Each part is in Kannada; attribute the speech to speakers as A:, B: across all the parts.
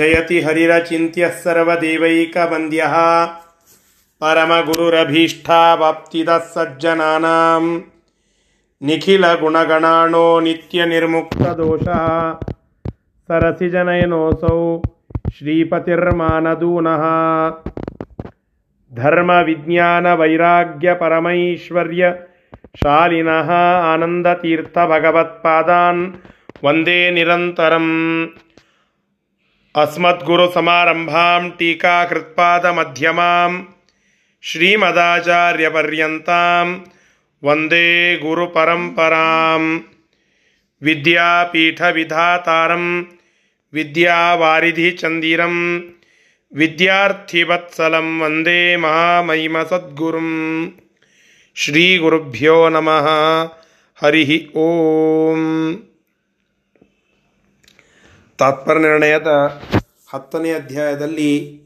A: जयति हरिरचिन्त्यः सर्वदेवैकवन्द्यः परमगुरुरभीष्टावाप्तिदः सज्जनानाम् निखिलगुणगणाणो नित्यनिर्मुक्तदोषः सरसिजनयनोऽसौ श्रीपतिर्मानदूनः धर्मविज्ञानवैराग्यपरमैश्वर्यशालिनः आनन्दतीर्थभगवत्पादान् वन्दे निरन्तरम् अस्मद्गुरुसमारम्भां टीकाकृत्पादमध्यमां श्रीमदाचार्यपर्यन्तां वंदे गुरुपरम्परां विद्यापीठविधातारं विद्यावारिधिचन्दिरं विद्यार्थिवत्सलं वंदे महामहिमसद्गुरुं श्रीगुरुभ्यो नमः। हरिः ओम्। ತಾತ್ಪರ್ಯ ನಿರ್ಣಯದ ಹತ್ತನೇ ಅಧ್ಯಾಯದಲ್ಲಿ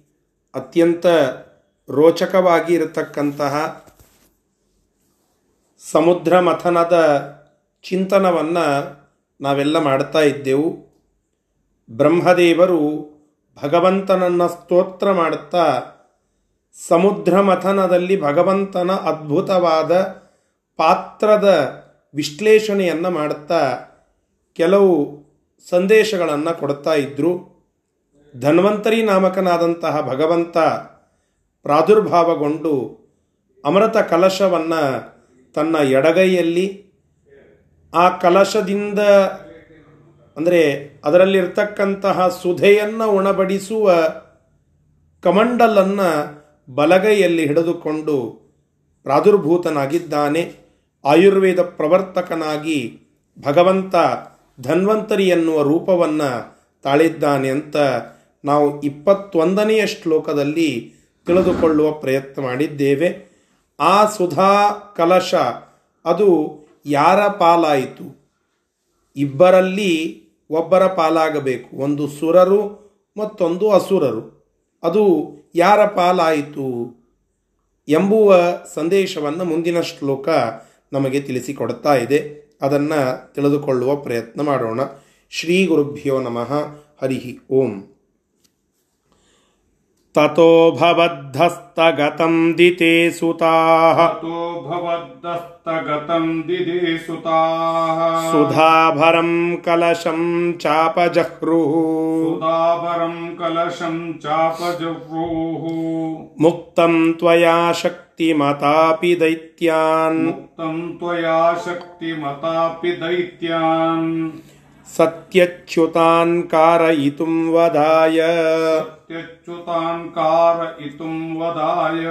A: ಅತ್ಯಂತ ರೋಚಕವಾಗಿ ಇರತಕ್ಕಂತಹ ಸಮುದ್ರ ಮಥನದ ಚಿಂತನವನ್ನು ನಾವೆಲ್ಲ ಮಾಡ್ತಾ ಇದ್ದೆವು. ಬ್ರಹ್ಮದೇವರು ಭಗವಂತನನ್ನು ಸ್ತೋತ್ರ ಮಾಡುತ್ತಾ ಸಮುದ್ರ ಮಥನದಲ್ಲಿ ಭಗವಂತನ ಅದ್ಭುತವಾದ ಪಾತ್ರದ ವಿಶ್ಲೇಷಣೆಯನ್ನು ಮಾಡುತ್ತಾ ಕೆಲವು ಸಂದೇಶಗಳನ್ನು ಕೊಡ್ತಾ ಇದ್ದರು ಧನ್ವಂತರಿ ನಾಮಕನಾದಂತಹ ಭಗವಂತ ಪ್ರಾದುರ್ಭಾವಗೊಂಡು ಅಮೃತ ಕಲಶವನ್ನು ತನ್ನ ಎಡಗೈಯಲ್ಲಿ ಆ ಕಲಶದಿಂದ ಅಂದರೆ ಅದರಲ್ಲಿರ್ತಕ್ಕಂತಹ ಸುಧೆಯನ್ನು ಉಣಬಡಿಸುವ ಕಮಂಡಲನ್ನು ಬಲಗೈಯಲ್ಲಿ ಹಿಡಿದುಕೊಂಡು ಪ್ರಾದುರ್ಭೂತನಾಗಿದ್ದಾನೆ. ಆಯುರ್ವೇದ ಪ್ರವರ್ತಕನಾಗಿ ಭಗವಂತ ಧನ್ವಂತರಿ ಎನ್ನುವ ರೂಪವನ್ನು ತಾಳಿದ್ದಾನೆ ಅಂತ ನಾವು ಇಪ್ಪತ್ತೊಂದನೆಯ ಶ್ಲೋಕದಲ್ಲಿ ತಿಳಿದುಕೊಳ್ಳುವ ಪ್ರಯತ್ನ ಮಾಡಿದ್ದೇವೆ. ಆ ಸುಧಾ ಕಲಶ, ಅದು ಯಾರ ಪಾಲಾಯಿತು? ಇಬ್ಬರಲ್ಲಿ ಒಬ್ಬರ ಪಾಲಾಗಬೇಕು. ಒಂದು ಸುರರು, ಮತ್ತೊಂದು ಅಸುರರು. ಅದು ಯಾರ ಪಾಲಾಯಿತು ಎಂಬುವ ಸಂದೇಶವನ್ನು ಮುಂದಿನ ಶ್ಲೋಕ ನಮಗೆ ತಿಳಿಸಿಕೊಡ್ತಾ ಇದೆ. ಅದನ್ನು ತಿಳಿದುಕೊಳ್ಳುವ ಪ್ರಯತ್ನ ಮಾಡೋಣ ಶ್ರೀ ಗುರುಭ್ಯೋ ನಮಃ ಹರಿ ಓಂ ತಥೋ ಭವದ್ಧಸ್ತಗತಂ ದಿತೆ ಸುತಾಃ
B: ततो भवद्दस्तगतं दिदे सुताः
A: ಸುಧಾಭರಂ ಕಲಶಂ ಚಾಪಜಹ್ರುಃ
B: सुदाभरं कलशं चापजह्रुः
A: ಮುಕ್ತಂ ತ್ವಯಾ ಶಕ್ತಿಮತಾಪಿ ದೈತ್ಯಾನ್
B: मुक्तं त्वया शक्तिमतापि दैत्यान्
A: ಸತ್ಯಚ್ಯುತಾನ್ कारयितुं ವದಾಯ
B: त्यच्युतान् कारयितुं वदाय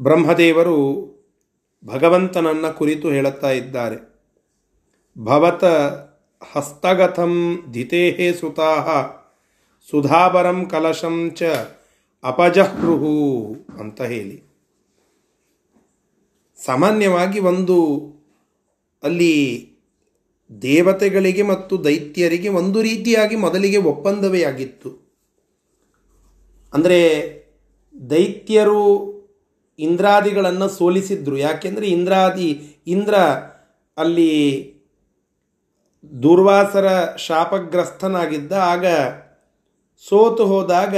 A: ಬ್ರಹ್ಮದೇವರು ಭಗವಂತನನ್ನ ಕುರಿತು ಹೇಳುತ್ತಾ ಇದ್ದಾರೆ ಭವತ ಹಸ್ತಗತಂ ಧಿತೇಹೇ ಸುತಾಹ ಸುಧಾಬರಂ ಕಲಶಂ ಚ ಅಪಜಹೃಹು ಅಂತ ಹೇಳಿ. ಸಾಮಾನ್ಯವಾಗಿ ಒಂದು ಅಲ್ಲಿ ದೇವತೆಗಳಿಗೆ ಮತ್ತು ದೈತ್ಯರಿಗೆ ಒಂದು ರೀತಿಯಾಗಿ ಮೊದಲಿಗೆ ಒಪ್ಪಂದವೇ ಆಗಿತ್ತು ಅಂದರೆ ದೈತ್ಯರು ಇಂದ್ರಾದಿಗಳನ್ನು ಸೋಲಿಸಿದ್ರು. ಯಾಕೆಂದರೆ ಇಂದ್ರಾದಿ, ಇಂದ್ರ ಅಲ್ಲಿ ದುರ್ವಾಸರ ಶಾಪಗ್ರಸ್ತನಾಗಿದ್ದ ಆಗ ಸೋತು ಹೋದಾಗ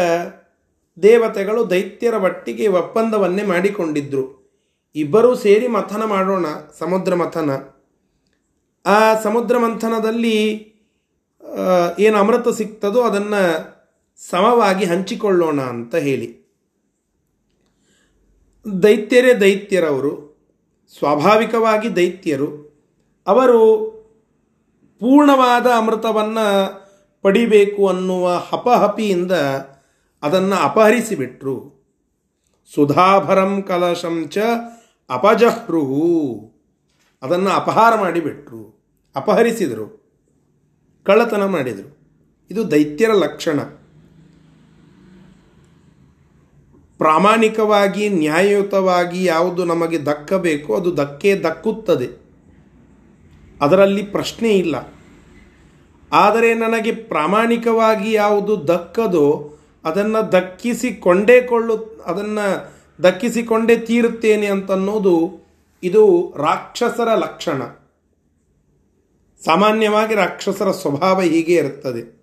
A: ದೇವತೆಗಳು ದೈತ್ಯರ ಒಟ್ಟಿಗೆ ಒಪ್ಪಂದವನ್ನೇ ಮಾಡಿಕೊಂಡಿದ್ದರು ಇಬ್ಬರೂ ಸೇರಿ ಮಥನ ಮಾಡೋಣ, ಸಮುದ್ರ ಮಥನ. ಆ ಸಮುದ್ರ ಮಂಥನದಲ್ಲಿ ಏನು ಅಮೃತ ಸಿಗ್ತದೋ ಅದನ್ನು ಸಮವಾಗಿ ಹಂಚಿಕೊಳ್ಳೋಣ ಅಂತ ಹೇಳಿ. ದೈತ್ಯರೇ ದೈತ್ಯರವರು, ಸ್ವಾಭಾವಿಕವಾಗಿ ದೈತ್ಯರು. ಅವರು ಪೂರ್ಣವಾದ ಅಮೃತವನ್ನು ಪಡಿಬೇಕು ಅನ್ನುವ ಹಪಹಪಿಯಿಂದ ಅದನ್ನು ಅಪಹರಿಸಿಬಿಟ್ರು. ಸುಧಾಭರಂ ಕಲಶಂ ಚ ಅಪಜಹ್ರುಹು. ಅದನ್ನು ಅಪಹಾರ ಮಾಡಿಬಿಟ್ರು. ಅಪಹರಿಸಿದರು. ಕಳ್ಳತನ ಮಾಡಿದರು. ಇದು ದೈತ್ಯರ ಲಕ್ಷಣ. ಪ್ರಾಮಾಣಿಕವಾಗಿ, ನ್ಯಾಯಯುತವಾಗಿ ಯಾವುದು ನಮಗೆ ದಕ್ಕಬೇಕು, ಅದು ದಕ್ಕೇ ದಕ್ಕುತ್ತದೆ. ಅದರಲ್ಲಿ ಪ್ರಶ್ನೆ ಇಲ್ಲ. ಆದರೆ ನನಗೆ ಪ್ರಾಮಾಣಿಕವಾಗಿ ಯಾವುದು ದಕ್ಕದೋ ಅದನ್ನು ದಕ್ಕಿಸಿಕೊಂಡೇ ಕೊಳ್ಳು, ಅದನ್ನು ದಕ್ಕಿಸಿಕೊಂಡೇ ತೀರುತ್ತೇನೆ ಅಂತನ್ನೋದು ಇದು ರಾಕ್ಷಸರ ಲಕ್ಷಣ. ಸಾಮಾನ್ಯವಾಗಿ ರಾಕ್ಷಸರ ಸ್ವಭಾವ ಹೀಗೆ ಇರುತ್ತದೆ.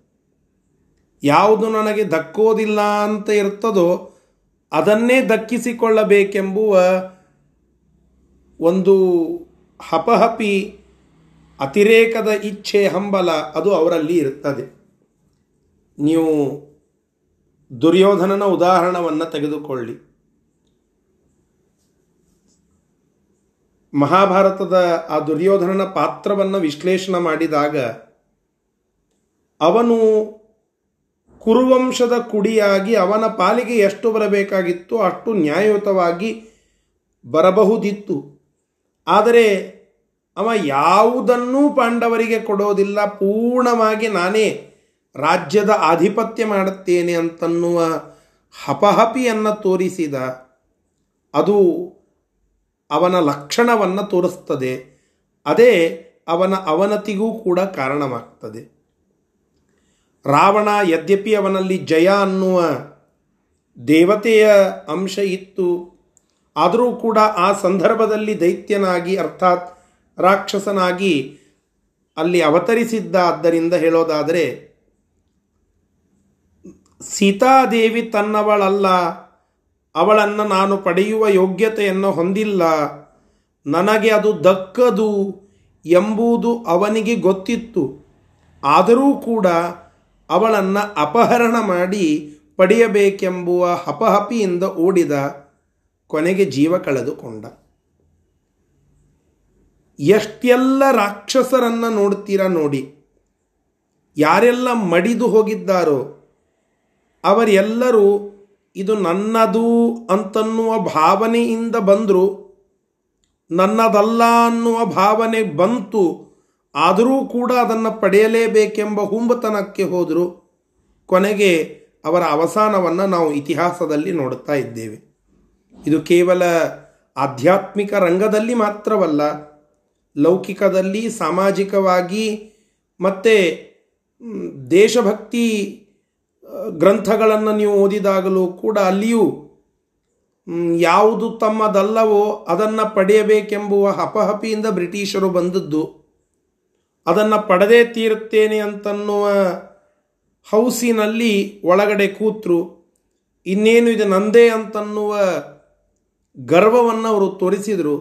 A: ಯಾವುದು ನನಗೆ ದಕ್ಕೋದಿಲ್ಲ ಅಂತ ಇರ್ತದೋ ಅದನ್ನೇ ದಕ್ಕಿಸಿಕೊಳ್ಳಬೇಕೆಂಬುವ ಒಂದು ಹಪಹಪಿ ಅತಿರೇಕದ ಇಚ್ಛೆ, ಹಂಬಲ, ಅದು ಅವರಲ್ಲಿ ಇರುತ್ತದೆ ನೀವು ದುರ್ಯೋಧನನ ಉದಾಹರಣವನ್ನು ತೆಗೆದುಕೊಳ್ಳಿ. ಮಹಾಭಾರತದ ಆ ದುರ್ಯೋಧನನ ಪಾತ್ರವನ್ನು ವಿಶ್ಲೇಷಣೆ ಮಾಡಿದಾಗ, ಅವನು ಕುರುವಂಶದ ಕುಡಿಯಾಗಿ ಅವನ ಪಾಲಿಗೆ ಎಷ್ಟು ಬರಬೇಕಾಗಿತ್ತು ಅಷ್ಟು ನ್ಯಾಯಯುತವಾಗಿ ಬರಬಹುದಿತ್ತು. ಆದರೆ ಅವ ಯಾವುದನ್ನೂ ಪಾಂಡವರಿಗೆ ಕೊಡೋದಿಲ್ಲ, ಪೂರ್ಣವಾಗಿ ನಾನೇ ರಾಜ್ಯದ ಆಧಿಪತ್ಯ ಮಾಡುತ್ತೇನೆ ಅಂತನ್ನುವ ಹಪಹಪಿಯನ್ನು ತೋರಿಸಿದ. ಅದು ಅವನ ಲಕ್ಷಣವನ್ನು ತೋರಿಸ್ತದೆ. ಅದೇ ಅವನ ಅವನತಿಗೂ ಕೂಡ ಕಾರಣವಾಗ್ತದೆ. ರಾವಣ ಯದ್ಯಪಿ ಅವನಲ್ಲಿ ಜಯ ಅನ್ನುವ ದೇವತೆಯ ಅಂಶ ಇತ್ತು. ಆದರೂ ಕೂಡ ಆ ಸಂದರ್ಭದಲ್ಲಿ ದೈತ್ಯನಾಗಿ, ಅರ್ಥಾತ್ ರಾಕ್ಷಸನಾಗಿ ಅಲ್ಲಿ ಅವತರಿಸಿದ್ದ ಆದ್ದರಿಂದ ಹೇಳೋದಾದರೆ, ಸೀತಾದೇವಿ ತನ್ನವಳಲ್ಲ, ಅವಳನ್ನು ನಾನು ಪಡೆಯುವ ಯೋಗ್ಯತೆಯನ್ನು ಹೊಂದಿಲ್ಲ, ನನಗೆ ಅದು ದಕ್ಕದು ಎಂಬುದು ಅವನಿಗೆ ಗೊತ್ತಿತ್ತು. ಆದರೂ ಕೂಡ ಅವಳನ್ನು ಅಪಹರಣ ಮಾಡಿ ಪಡೆಯಬೇಕೆಂಬುವ ಹಪಹಪಿಯಿಂದ ಓಡಿದ ಕೊನೆಗೆ ಜೀವ ಕಳೆದುಕೊಂಡ. ಎಷ್ಟೆಲ್ಲ ರಾಕ್ಷಸರನ್ನು ನೋಡ್ತೀರಾ ನೋಡಿ. ಯಾರೆಲ್ಲ ಮಡಿದು ಹೋಗಿದ್ದಾರೋ ಅವರೆಲ್ಲರೂ ಇದು ನನ್ನದು ಅಂತನ್ನುವ ಭಾವನೆಯಿಂದ ಬಂದರು. ನನ್ನದಲ್ಲ ಅನ್ನುವ ಭಾವನೆ ಬಂತು. ಆದರೂ ಕೂಡ ಅದನ್ನು ಪಡೆಯಲೇಬೇಕೆಂಬ ಹುಂಬತನಕ್ಕೆ ಹೋದರು. ಕೊನೆಗೆ ಅವರ ಅವಸಾನವನ್ನು ನಾವು ಇತಿಹಾಸದಲ್ಲಿ ನೋಡುತ್ತಾ ಇದ್ದೇವೆ. ಇದು ಕೇವಲ ಆಧ್ಯಾತ್ಮಿಕ ರಂಗದಲ್ಲಿ ಮಾತ್ರವಲ್ಲ ಲೌಕಿಕದಲ್ಲಿ, ಸಾಮಾಜಿಕವಾಗಿ ಮತ್ತು ದೇಶಭಕ್ತಿ ಗ್ರಂಥಗಳನ್ನು ನೀವು ಓದಿದಾಗಲೂ ಕೂಡ ಅಲ್ಲಿಯೂ ಯಾವುದು ತಮ್ಮದಲ್ಲವೋ ಅದನ್ನು ಪಡೆಯಬೇಕೆಂಬುವ ಹಪಹಪಿಯಿಂದ ಬ್ರಿಟಿಷರು ಬಂದದ್ದು. ಅದನ್ನು ಪಡೆದೇ ತೀರುತ್ತೇನೆ ಅಂತನ್ನುವ ಹೌಸಿನಲ್ಲಿ ಒಳಗಡೆ ಕೂತರು. ಇನ್ನೇನು ಇದು ನಂದೇ ಅಂತನ್ನುವ ಗರ್ವವನ್ನು ಅವರು ತೋರಿಸಿದರು.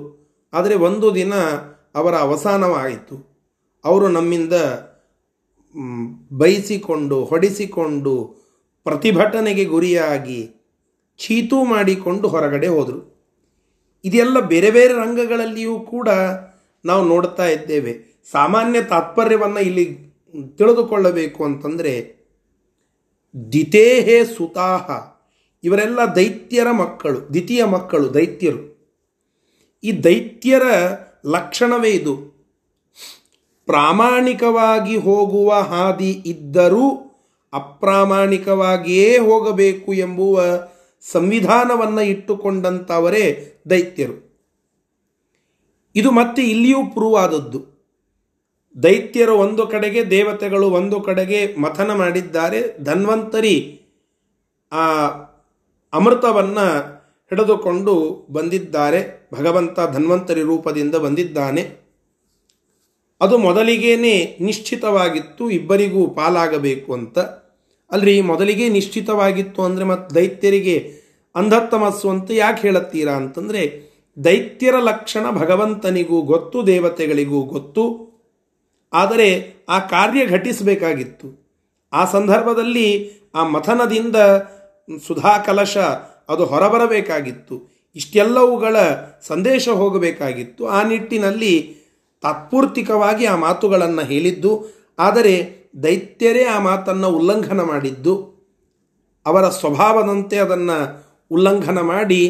A: ಆದರೆ ಒಂದು ದಿನ ಅವರ ಅವಸಾನವಾಯಿತು. ಅವರು ನಮ್ಮಿಂದ ಬಯಸಿಕೊಂಡು ಹೊಡಿಸಿಕೊಂಡು, ಪ್ರತಿಭಟನೆಗೆ ಗುರಿಯಾಗಿ ಚೀತು ಮಾಡಿಕೊಂಡು ಹೊರಗಡೆ ಹೋದರು. ಇದೆಲ್ಲ ಬೇರೆ ಬೇರೆ ರಂಗಗಳಲ್ಲಿಯೂ ಕೂಡ ನಾವು ನೋಡ್ತಾ ಇದ್ದೇವೆ. ಸಾಮಾನ್ಯ ತಾತ್ಪರ್ಯವನ್ನು ಇಲ್ಲಿ ತಿಳಿದುಕೊಳ್ಳಬೇಕು ಅಂತಂದರೆ, ದಿತೇಹೇ ಸುತಾಹ. ಇವರೆಲ್ಲ ದೈತ್ಯರ ಮಕ್ಕಳು, ದ್ವಿತೀಯ ಮಕ್ಕಳು, ದೈತ್ಯರು. ಈ ದೈತ್ಯರ ಲಕ್ಷಣವೇ ಇದು. ಪ್ರಾಮಾಣಿಕವಾಗಿ ಹೋಗುವ ಹಾದಿ ಇದ್ದರೂ ಅಪ್ರಾಮಾಣಿಕವಾಗಿಯೇ ಹೋಗಬೇಕು ಎಂಬುವ ಸಂವಿಧಾನವನ್ನು ಇಟ್ಟುಕೊಂಡಂಥವರೇ ದೈತ್ಯರು. ಇದು ಮತ್ತೆ ಇಲ್ಲಿಯೂ ಪ್ರೂವ್ ಆದದ್ದು. ದೈತ್ಯರು ಒಂದು ಕಡೆಗೆ, ದೇವತೆಗಳು ಒಂದು ಕಡೆಗೆ ಮಥನ ಮಾಡಿದ್ದಾರೆ. ಧನ್ವಂತರಿ ಆ ಅಮೃತವನ್ನು ಹಿಡಿದುಕೊಂಡು ಬಂದಿದ್ದಾರೆ. ಭಗವಂತ ಧನ್ವಂತರಿ ರೂಪದಿಂದ ಬಂದಿದ್ದಾನೆ. ಅದು ಮೊದಲಿಗೇನೆ ನಿಶ್ಚಿತವಾಗಿತ್ತು, ಇಬ್ಬರಿಗೂ ಪಾಲಾಗಬೇಕು ಅಂತ. ಅಲ್ರಿ ಮೊದಲಿಗೆ ನಿಶ್ಚಿತವಾಗಿತ್ತು ಅಂದರೆ ಮತ್ತು ದೈತ್ಯರಿಗೆ ಅಂಧತ್ತಮಸ್ಸು ಅಂತ ಯಾಕೆ ಹೇಳುತ್ತೀರಾ ಅಂತಂದರೆ, ದೈತ್ಯರ ಲಕ್ಷಣ ಭಗವಂತನಿಗೂ ಗೊತ್ತು, ದೇವತೆಗಳಿಗೂ ಗೊತ್ತು. ಆದರೆ ಆ ಕಾರ್ಯ ಘಟಿಸಬೇಕಾಗಿತ್ತು. ಆ ಸಂದರ್ಭದಲ್ಲಿ ಆ ಮಥನದಿಂದ ಸುಧಾ ಕಲಶ ಅದು ಹೊರಬರಬೇಕಾಗಿತ್ತು. ಇಷ್ಟೆಲ್ಲವುಗಳ ಸಂದೇಶ ಹೋಗಬೇಕಾಗಿತ್ತು. ಆ ನಿಟ್ಟಿನಲ್ಲಿ ತಾತ್ಪೂರ್ತಿಕವಾಗಿ ಆ ಮಾತುಗಳನ್ನು ಹೇಳಿದ್ದು, ಆದರೆ ದೈತ್ಯರೇ ಆ ಮಾತನ್ನು ಉಲ್ಲಂಘನ ಮಾಡಿದ್ದು, ಅವರ ಸ್ವಭಾವದಂತೆ ಅದನ್ನು ಉಲ್ಲಂಘನ ಮಾಡಿ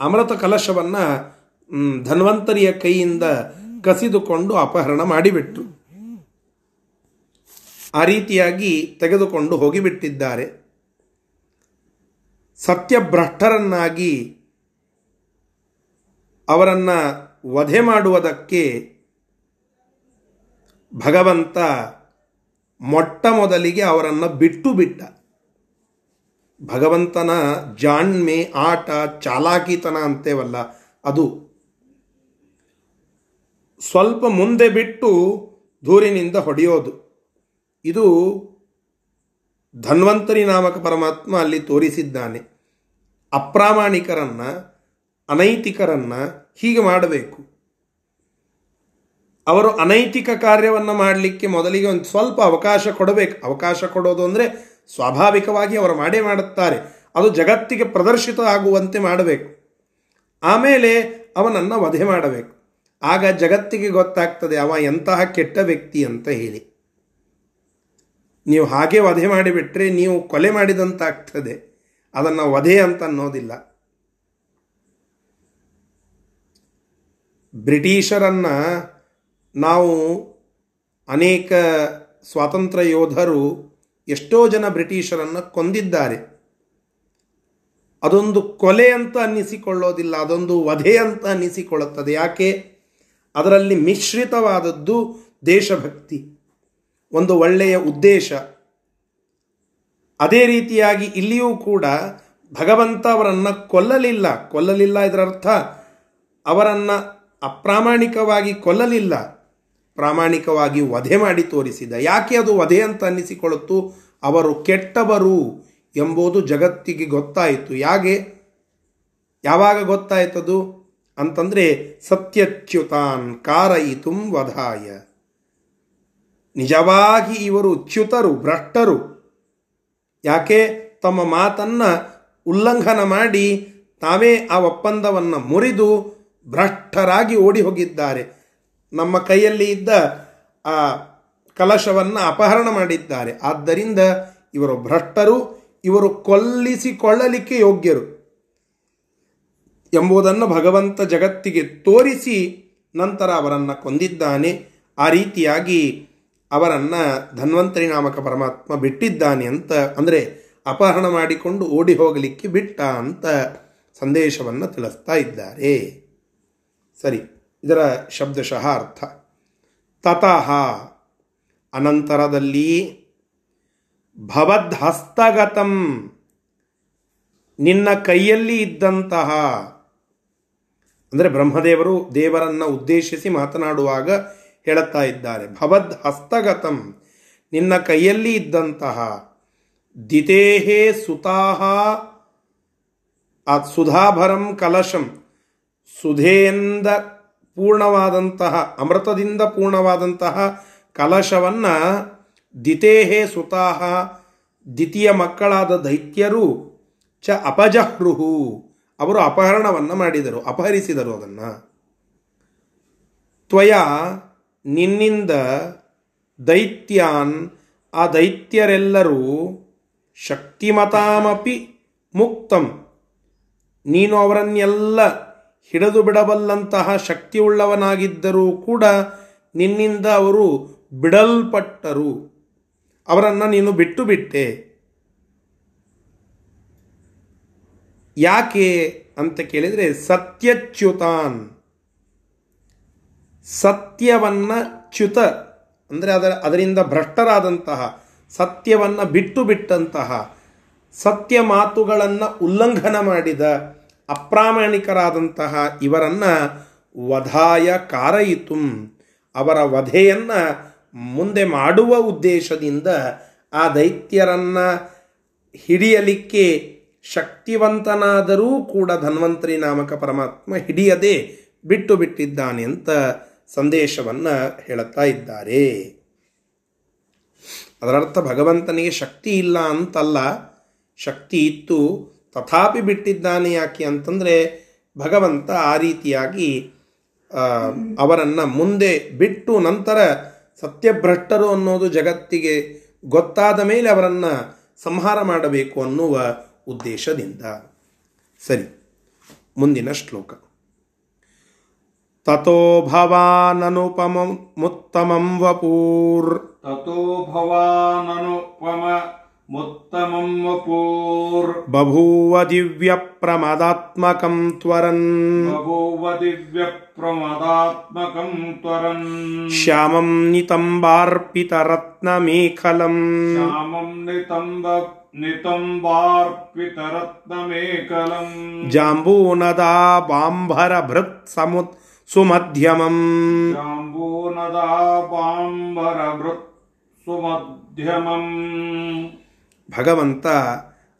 A: ಅಮೃತ ಕಲಶವನ್ನು ಧನ್ವಂತರಿಯ ಕೈಯಿಂದ ಕಸಿದುಕೊಂಡು ಅಪಹರಣ ಮಾಡಿಬಿಟ್ರು. ಆ ರೀತಿಯಾಗಿ ತೆಗೆದುಕೊಂಡು ಹೋಗಿಬಿಟ್ಟಿದ್ದಾರೆ. ಸತ್ಯಭ್ರಷ್ಟರನ್ನಾಗಿ ಅವರನ್ನು ವಧೆ ಮಾಡುವುದಕ್ಕೆ ಭಗವಂತ ಮೊಟ್ಟ ಮೊದಲಿಗೆ ಅವರನ್ನು ಬಿಟ್ಟು ಬಿಟ್ಟ. ಭಗವಂತನ ಜಾಣ್ಮೆ, ಆಟ, ಚಾಲಾಕಿತನ ಅಂತೇವಲ್ಲ, ಅದು ಸ್ವಲ್ಪ ಮುಂದೆ ಬಿಟ್ಟು ದೂರಿನಿಂದ ಹೊಡೆಯೋದು. ಇದು ಧನ್ವಂತರಿ ನಾಮಕ ಪರಮಾತ್ಮ ಅಲ್ಲಿ ತೋರಿಸಿದ್ದಾನೆ. ಅಪ್ರಾಮಾಣಿಕರನ್ನ ಅನೈತಿಕರನ್ನ ಹೀಗೆ ಮಾಡಬೇಕು. ಅವರು ಅನೈತಿಕ ಕಾರ್ಯವನ್ನು ಮಾಡಲಿಕ್ಕೆ ಮೊದಲಿಗೆ ಒಂದು ಸ್ವಲ್ಪ ಅವಕಾಶ ಕೊಡಬೇಕು. ಅವಕಾಶ ಕೊಡೋದು ಅಂದರೆ ಸ್ವಾಭಾವಿಕವಾಗಿ ಅವರು ಮಾಡೇ ಮಾಡುತ್ತಾರೆ. ಅದು ಜಗತ್ತಿಗೆ ಪ್ರದರ್ಶಿತ ಆಗುವಂತೆ ಮಾಡಬೇಕು. ಆಮೇಲೆ ಅವನನ್ನು ವಧೆ ಮಾಡಬೇಕು. ಆಗ ಜಗತ್ತಿಗೆ ಗೊತ್ತಾಗ್ತದೆ, ಅವ ಎಂತಹ ಕೆಟ್ಟ ವ್ಯಕ್ತಿ ಅಂತ ಹೇಳಿ. ನೀವು ಹಾಗೆ ವಧೆ ಮಾಡಿಬಿಟ್ರೆ ನೀವು ಕೊಲೆ ಮಾಡಿದಂತಾಗ್ತದೆ. ಅದನ್ನು ವಧೆ ಅಂತ ಅನ್ನೋದಿಲ್ಲ. ಬ್ರಿಟಿಷರನ್ನ ನಾವು ಅನೇಕ ಸ್ವಾತಂತ್ರ್ಯ ಯೋಧರು ಎಷ್ಟೋ ಜನ ಬ್ರಿಟಿಷರನ್ನು ಕೊಂದಿದ್ದಾರೆ. ಅದೊಂದು ಕೊಲೆ ಅಂತ ಅನ್ನಿಸಿಕೊಳ್ಳೋದಿಲ್ಲ, ಅದೊಂದು ವಧೆ ಅಂತ ಅನ್ನಿಸಿಕೊಳ್ಳುತ್ತದೆ. ಯಾಕೆ? ಅದರಲ್ಲಿ ಮಿಶ್ರಿತವಾದದ್ದು ದೇಶಭಕ್ತಿ, ಒಂದು ಒಳ್ಳೆಯ ಉದ್ದೇಶ. ಅದೇ ರೀತಿಯಾಗಿ ಇಲ್ಲಿಯೂ ಕೂಡ ಭಗವಂತ ಅವರನ್ನು ಕೊಲ್ಲಲಿಲ್ಲ. ಕೊಲ್ಲಲಿಲ್ಲ ಇದರರ್ಥ ಅವರನ್ನು ಅಪ್ರಾಮಾಣಿಕವಾಗಿ ಕೊಲ್ಲಲಿಲ್ಲ. ಪ್ರಾಮಾಣಿಕವಾಗಿ ವಧೆ ಮಾಡಿ ತೋರಿಸಿದ. ಯಾಕೆ ಅದು ವಧೆ ಅಂತ ಅನ್ನಿಸಿಕೊಳ್ಳುತ್ತು? ಅವರು ಕೆಟ್ಟವರು ಎಂಬುದು ಜಗತ್ತಿಗೆ ಗೊತ್ತಾಯಿತು. ಯಾಕೆ ಯಾವಾಗ ಗೊತ್ತಾಯ್ತದು? ಅಂತಂದರೆ ಸತ್ಯಚ್ಯುತಾನ್ ಕಾರಯಿತುಂ ವಧಾಯ. ನಿಜವಾಗಿ ಇವರು ಚ್ಯುತರು, ಭ್ರಷ್ಟರು. ಯಾಕೆ? ತಮ್ಮ ಮಾತನ್ನು ಉಲ್ಲಂಘನ ಮಾಡಿ ತಾವೇ ಆ ಒಪ್ಪಂದವನ್ನು ಮುರಿದು ಭ್ರಷ್ಟರಾಗಿ ಓಡಿ ಹೋಗಿದ್ದಾರೆ ನಮ್ಮ ಕೈಯಲ್ಲಿ ಇದ್ದ ಆ ಕಲಶವನ್ನು ಅಪಹರಣ ಮಾಡಿದ್ದಾರೆ. ಆದ್ದರಿಂದ ಇವರು ಭ್ರಷ್ಟರು, ಇವರು ಕೊಲ್ಲಿಸಿಕೊಳ್ಳಲಿಕ್ಕೆ ಯೋಗ್ಯರು ಎಂಬುದನ್ನು ಭಗವಂತ ಜಗತ್ತಿಗೆ ತೋರಿಸಿ ನಂತರ ಅವರನ್ನು ಕೊಂದಿದ್ದಾನೆ. ಆ ರೀತಿಯಾಗಿ ಅವರನ್ನು ಧನ್ವಂತರಿ ನಾಮಕ ಪರಮಾತ್ಮ ಬಿಟ್ಟಿದ್ದಾನೆ ಅಂತ, ಅಂದರೆ ಅಪಹರಣ ಮಾಡಿಕೊಂಡು ಓಡಿ ಹೋಗಲಿಕ್ಕೆ ಬಿಟ್ಟ ಅಂತ ಸಂದೇಶವನ್ನು ತಿಳಿಸ್ತಾ ಇದ್ದಾರೆ. ಸರಿ, ಇದರ ಶಬ್ದಶಃ ಅರ್ಥ. ತತಃ ಅನಂತರದಲ್ಲಿ ಭವದ್ಹಸ್ತಗತಂ, ನಿನ್ನ ಕೈಯಲ್ಲಿ ಇದ್ದಂತಹ, ಅಂದರೆ ಬ್ರಹ್ಮದೇವರು ದೇವರನ್ನ ಉದ್ದೇಶಿಸಿ ಮಾತನಾಡುವಾಗ ಹೇಳುತ್ತಾ ಇದ್ದಾರೆ ಭವದ್ ಹಸ್ತಗತಂ ನಿನ್ನ ಕೈಯಲ್ಲಿ ಇದ್ದಂತಹ, ದಿತೇಹೇ ಸುತಾಹ, ಆ ಸುಧಾಭರಂ ಕಲಶಂ ಸುಧೆಯಿಂದ ಪೂರ್ಣವಾದಂತಹ, ಅಮೃತದಿಂದ ಪೂರ್ಣವಾದಂತಹ ಕಲಶವನ್ನು ದಿತೇಹೇ ಸುತಾಹ ದ್ವಿತೀಯ ಮಕ್ಕಳಾದ ದೈತ್ಯರು ಚ ಅಪಜಹೃಹು ಅವರು ಅಪಹರಣವನ್ನು ಮಾಡಿದರು, ಅಪಹರಿಸಿದರು ಅದನ್ನು. ತ್ವಯ ನಿನ್ನಿಂದ ದೈತ್ಯಾನ್, ಆ ದೈತ್ಯರೆಲ್ಲರೂ ಶಕ್ತಿಮತಾಮಪಿ ಮುಕ್ತಂ. ನೀನು ಅವರನ್ನೆಲ್ಲ ಹಿಡಿದು ಬಿಡಬಲ್ಲಂತಹ ಶಕ್ತಿಯುಳ್ಳವನಾಗಿದ್ದರೂ ಕೂಡ ನಿನ್ನಿಂದ ಅವರು ಬಿಡಲ್ಪಟ್ಟರು. ಅವರನ್ನು ನೀನು ಬಿಟ್ಟು ಬಿಟ್ಟೆ. ಯಾಕೆ ಅಂತ ಕೇಳಿದರೆ ಸತ್ಯಚ್ಯುತಾನ್. ಸತ್ಯವನ್ನ ಚ್ಯುತ ಅಂದರೆ ಅದರ ಅದರಿಂದ ಭ್ರಷ್ಟರಾದಂತಹ, ಸತ್ಯವನ್ನು ಬಿಟ್ಟು ಬಿಟ್ಟಂತಹ, ಸತ್ಯ ಮಾತುಗಳನ್ನು ಉಲ್ಲಂಘನ ಮಾಡಿದ ಅಪ್ರಾಮಾಣಿಕರಾದಂತಹ ಇವರನ್ನು ವಧಾಯ ಕಾರಯಿತು. ಅವರ ವಧೆಯನ್ನು ಮುಂದೆ ಮಾಡುವ ಉದ್ದೇಶದಿಂದ ಆ ದೈತ್ಯರನ್ನ ಹಿಡಿಯಲಿಕ್ಕೆ ಶಕ್ತಿವಂತನಾದರೂ ಕೂಡ ಧನ್ವಂತರಿ ನಾಮಕ ಪರಮಾತ್ಮ ಹಿಡಿಯದೆ ಬಿಟ್ಟು ಬಿಟ್ಟಿದ್ದಾನೆ ಅಂತ ಸಂದೇಶವನ್ನು ಹೇಳುತ್ತಾ ಇದ್ದಾರೆ. ಅದರರ್ಥ ಭಗವಂತನಿಗೆ ಶಕ್ತಿ ಇಲ್ಲ ಅಂತಲ್ಲ, ಶಕ್ತಿ ಇತ್ತು ತಥಾಪಿ ಬಿಟ್ಟಿದ್ದಾನೆ ಯಾಕೆ ಅಂತಂದರೆ ಭಗವಂತ ಆ ರೀತಿಯಾಗಿ ಅವರನ್ನು ಮುಂದೆ ಬಿಟ್ಟು ನಂತರ ಸತ್ಯಭ್ರಷ್ಟರು ಅನ್ನೋದು ಜಗತ್ತಿಗೆ ಗೊತ್ತಾದ ಮೇಲೆ ಅವರನ್ನು ಸಂಹಾರ ಮಾಡಬೇಕು ಅನ್ನುವ ಉದ್ದೇಶದಿಂದ. ಸರಿ, ಮುಂದಿನ ಶ್ಲೋಕ. ತಥೋ ಭವಾನನುಪಮ ಮುತ್ತಮಂ ವಪೂರ್.
B: ತಥೋ ಭವಾನನುಪಮ मुत्तमं
A: बभूव दिव्यप्रमदात्मकं त्वरन्
B: बभूव दिव्यप्रमदात्मकं त्वरन्
A: श्यामं नितम्बार्पितरत्नमेखलम्
B: श्यामं नितम्ब
A: नितम्बार्पितरत्नमेखलम् जाम्बूनदा बाम्भरभृत्समुत् सुमध्यमम्
B: जाम्बूनदा बाम्बरभृत् सुमध्यमम्
A: ಭಗವಂತ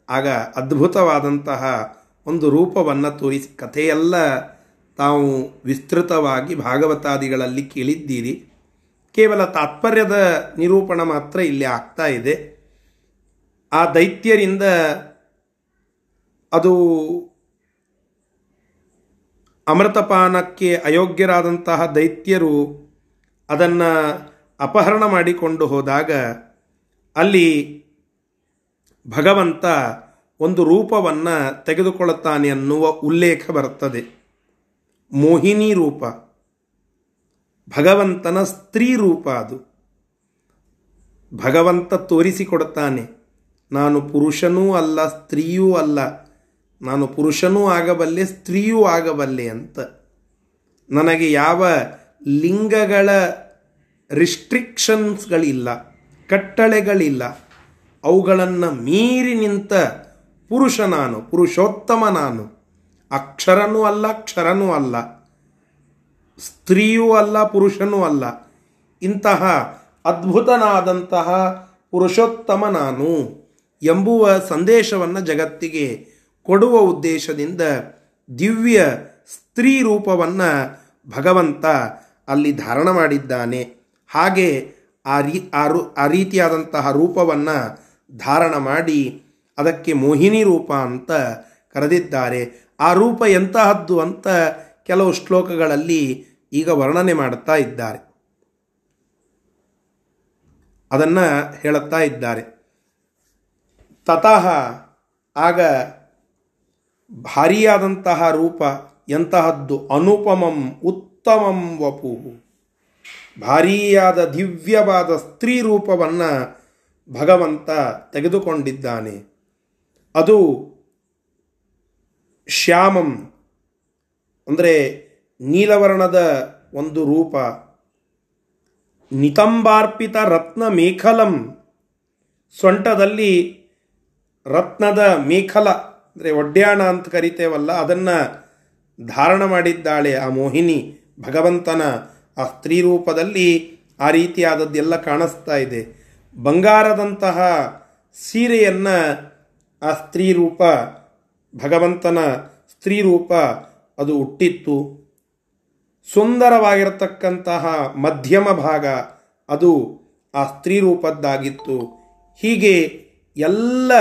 A: ಆಗ ಅದ್ಭುತವಾದಂತಹ ಒಂದು ರೂಪವನ್ನು ತೋರಿಸಿ, ಕಥೆಯೆಲ್ಲ ತಾವು ವಿಸ್ತೃತವಾಗಿ ಭಾಗವತಾದಿಗಳಲ್ಲಿ ಕೇಳಿದ್ದೀರಿ. ಕೇವಲ ತಾತ್ಪರ್ಯದ ನಿರೂಪಣ ಮಾತ್ರ ಇಲ್ಲಿ ಆಗ್ತಾ ಇದೆ. ಆ ದೈತ್ಯರಿಂದ ಅದು ಅಮೃತಪಾನಕ್ಕೆ ಅಯೋಗ್ಯರಾದಂತಹ ದೈತ್ಯರು ಅದನ್ನು ಅಪಹರಣ ಮಾಡಿಕೊಂಡು ಹೋದಾಗ ಅಲ್ಲಿ ಭಗವಂತ ಒಂದು ರೂಪವನ್ನು ತೆಗೆದುಕೊಳ್ಳುತ್ತಾನೆ ಅನ್ನುವ ಉಲ್ಲೇಖ ಬರುತ್ತದೆ. ಮೋಹಿನಿ ರೂಪ. ಭಗವಂತನ ಸ್ತ್ರೀ ರೂಪ ಅದು. ಭಗವಂತ ತೋರಿಸಿಕೊಡುತ್ತಾನೆ. ನಾನು ಪುರುಷನೂ ಅಲ್ಲ, ಸ್ತ್ರೀಯೂ ಅಲ್ಲ. ನಾನು ಪುರುಷನೂ ಆಗಬಲ್ಲೆ, ಸ್ತ್ರೀಯೂ ಆಗಬಲ್ಲೆ ಅಂತ. ನನಗೆ ಯಾವ ಲಿಂಗಗಳ ರಿಸ್ಟ್ರಿಕ್ಷನ್ಸ್ಗಳಿಲ್ಲ ಕಟ್ಟಳೆಗಳಿಲ್ಲ. ಅವುಗಳನ್ನು ಮೀರಿ ನಿಂತ ಪುರುಷ ನಾನು ಪುರುಷೋತ್ತಮ ನಾನು. ಅಕ್ಷರನೂ ಅಲ್ಲ ಕ್ಷರನೂ ಅಲ್ಲ. ಸ್ತ್ರೀಯೂ ಅಲ್ಲ, ಪುರುಷನೂ ಅಲ್ಲ. ಇಂತಹ ಅದ್ಭುತನಾದಂತಹ ಪುರುಷೋತ್ತಮ ನಾನು ಎಂಬುವ ಸಂದೇಶವನ್ನು ಜಗತ್ತಿಗೆ ಕೊಡುವ ಉದ್ದೇಶದಿಂದ ದಿವ್ಯ ಸ್ತ್ರೀ ರೂಪವನ್ನು ಭಗವಂತ ಅಲ್ಲಿ ಧಾರಣ ಮಾಡಿದ್ದಾನೆ. ಹಾಗೆ ಆ ರೀ ಆ ರೀತಿಯಾದಂತಹ ರೂಪವನ್ನು ಧಾರಣ ಮಾಡಿ ಅದಕ್ಕೆ ಮೋಹಿನಿ ರೂಪ ಅಂತ ಕರೆದಿದ್ದಾರೆ. ಆ ರೂಪ ಎಂತಹದ್ದು ಅಂತ ಕೆಲವು ಶ್ಲೋಕಗಳಲ್ಲಿ ಈಗ ವರ್ಣನೆ ಮಾಡುತ್ತಾ ಇದ್ದಾರೆ. ಅದನ್ನು ಹೇಳುತ್ತಾ ಇದ್ದಾರೆ. ತತಃ ಆಗ ಭಾರಿಯಾದಂತಹ ರೂಪ ಎಂತಹದ್ದು? ಅನುಪಮಂ ಉತ್ತಮಂ ವಪು ಭಾರೀಯಾದ ದಿವ್ಯವಾದ ಸ್ತ್ರೀ ರೂಪವನ್ನು ಭಗವಂತ ತೆಗೆದುಕೊಂಡಿದ್ದಾನೆ. ಅದು ಶ್ಯಾಮಂ, ಅಂದರೆ ನೀಲವರ್ಣದ ಒಂದು ರೂಪ. ನಿತಂಬಾರ್ಪಿತ ರತ್ನ ಮೇಖಲಂ, ಸೊಂಟದಲ್ಲಿ ರತ್ನದ ಮೇಖಲ, ಅಂದರೆ ಒಡ್ಯಾಣ ಅಂತ ಕರಿತೇವಲ್ಲ, ಅದನ್ನು ಧಾರಣ ಮಾಡಿದ್ದಾಳೆ ಆ ಮೋಹಿನಿ. ಭಗವಂತನ ಆ ಸ್ತ್ರೀ ರೂಪದಲ್ಲಿ ಆ ರೀತಿಯಾದದ್ದೆಲ್ಲ ಕಾಣಿಸ್ತಾ ಇದೆ. ಬಂಗಾರದಂತಹ ಸೀರೆಯನ್ನು ಆ ಸ್ತ್ರೀ ರೂಪ, ಭಗವಂತನ ಸ್ತ್ರೀ ರೂಪ ಅದು ಹುಟ್ಟಿತ್ತು. ಸುಂದರವಾಗಿರತಕ್ಕಂತಹ ಮಧ್ಯಮ ಭಾಗ ಅದು ಆ ಸ್ತ್ರೀ ರೂಪದ್ದಾಗಿತ್ತು. ಹೀಗೆ ಎಲ್ಲ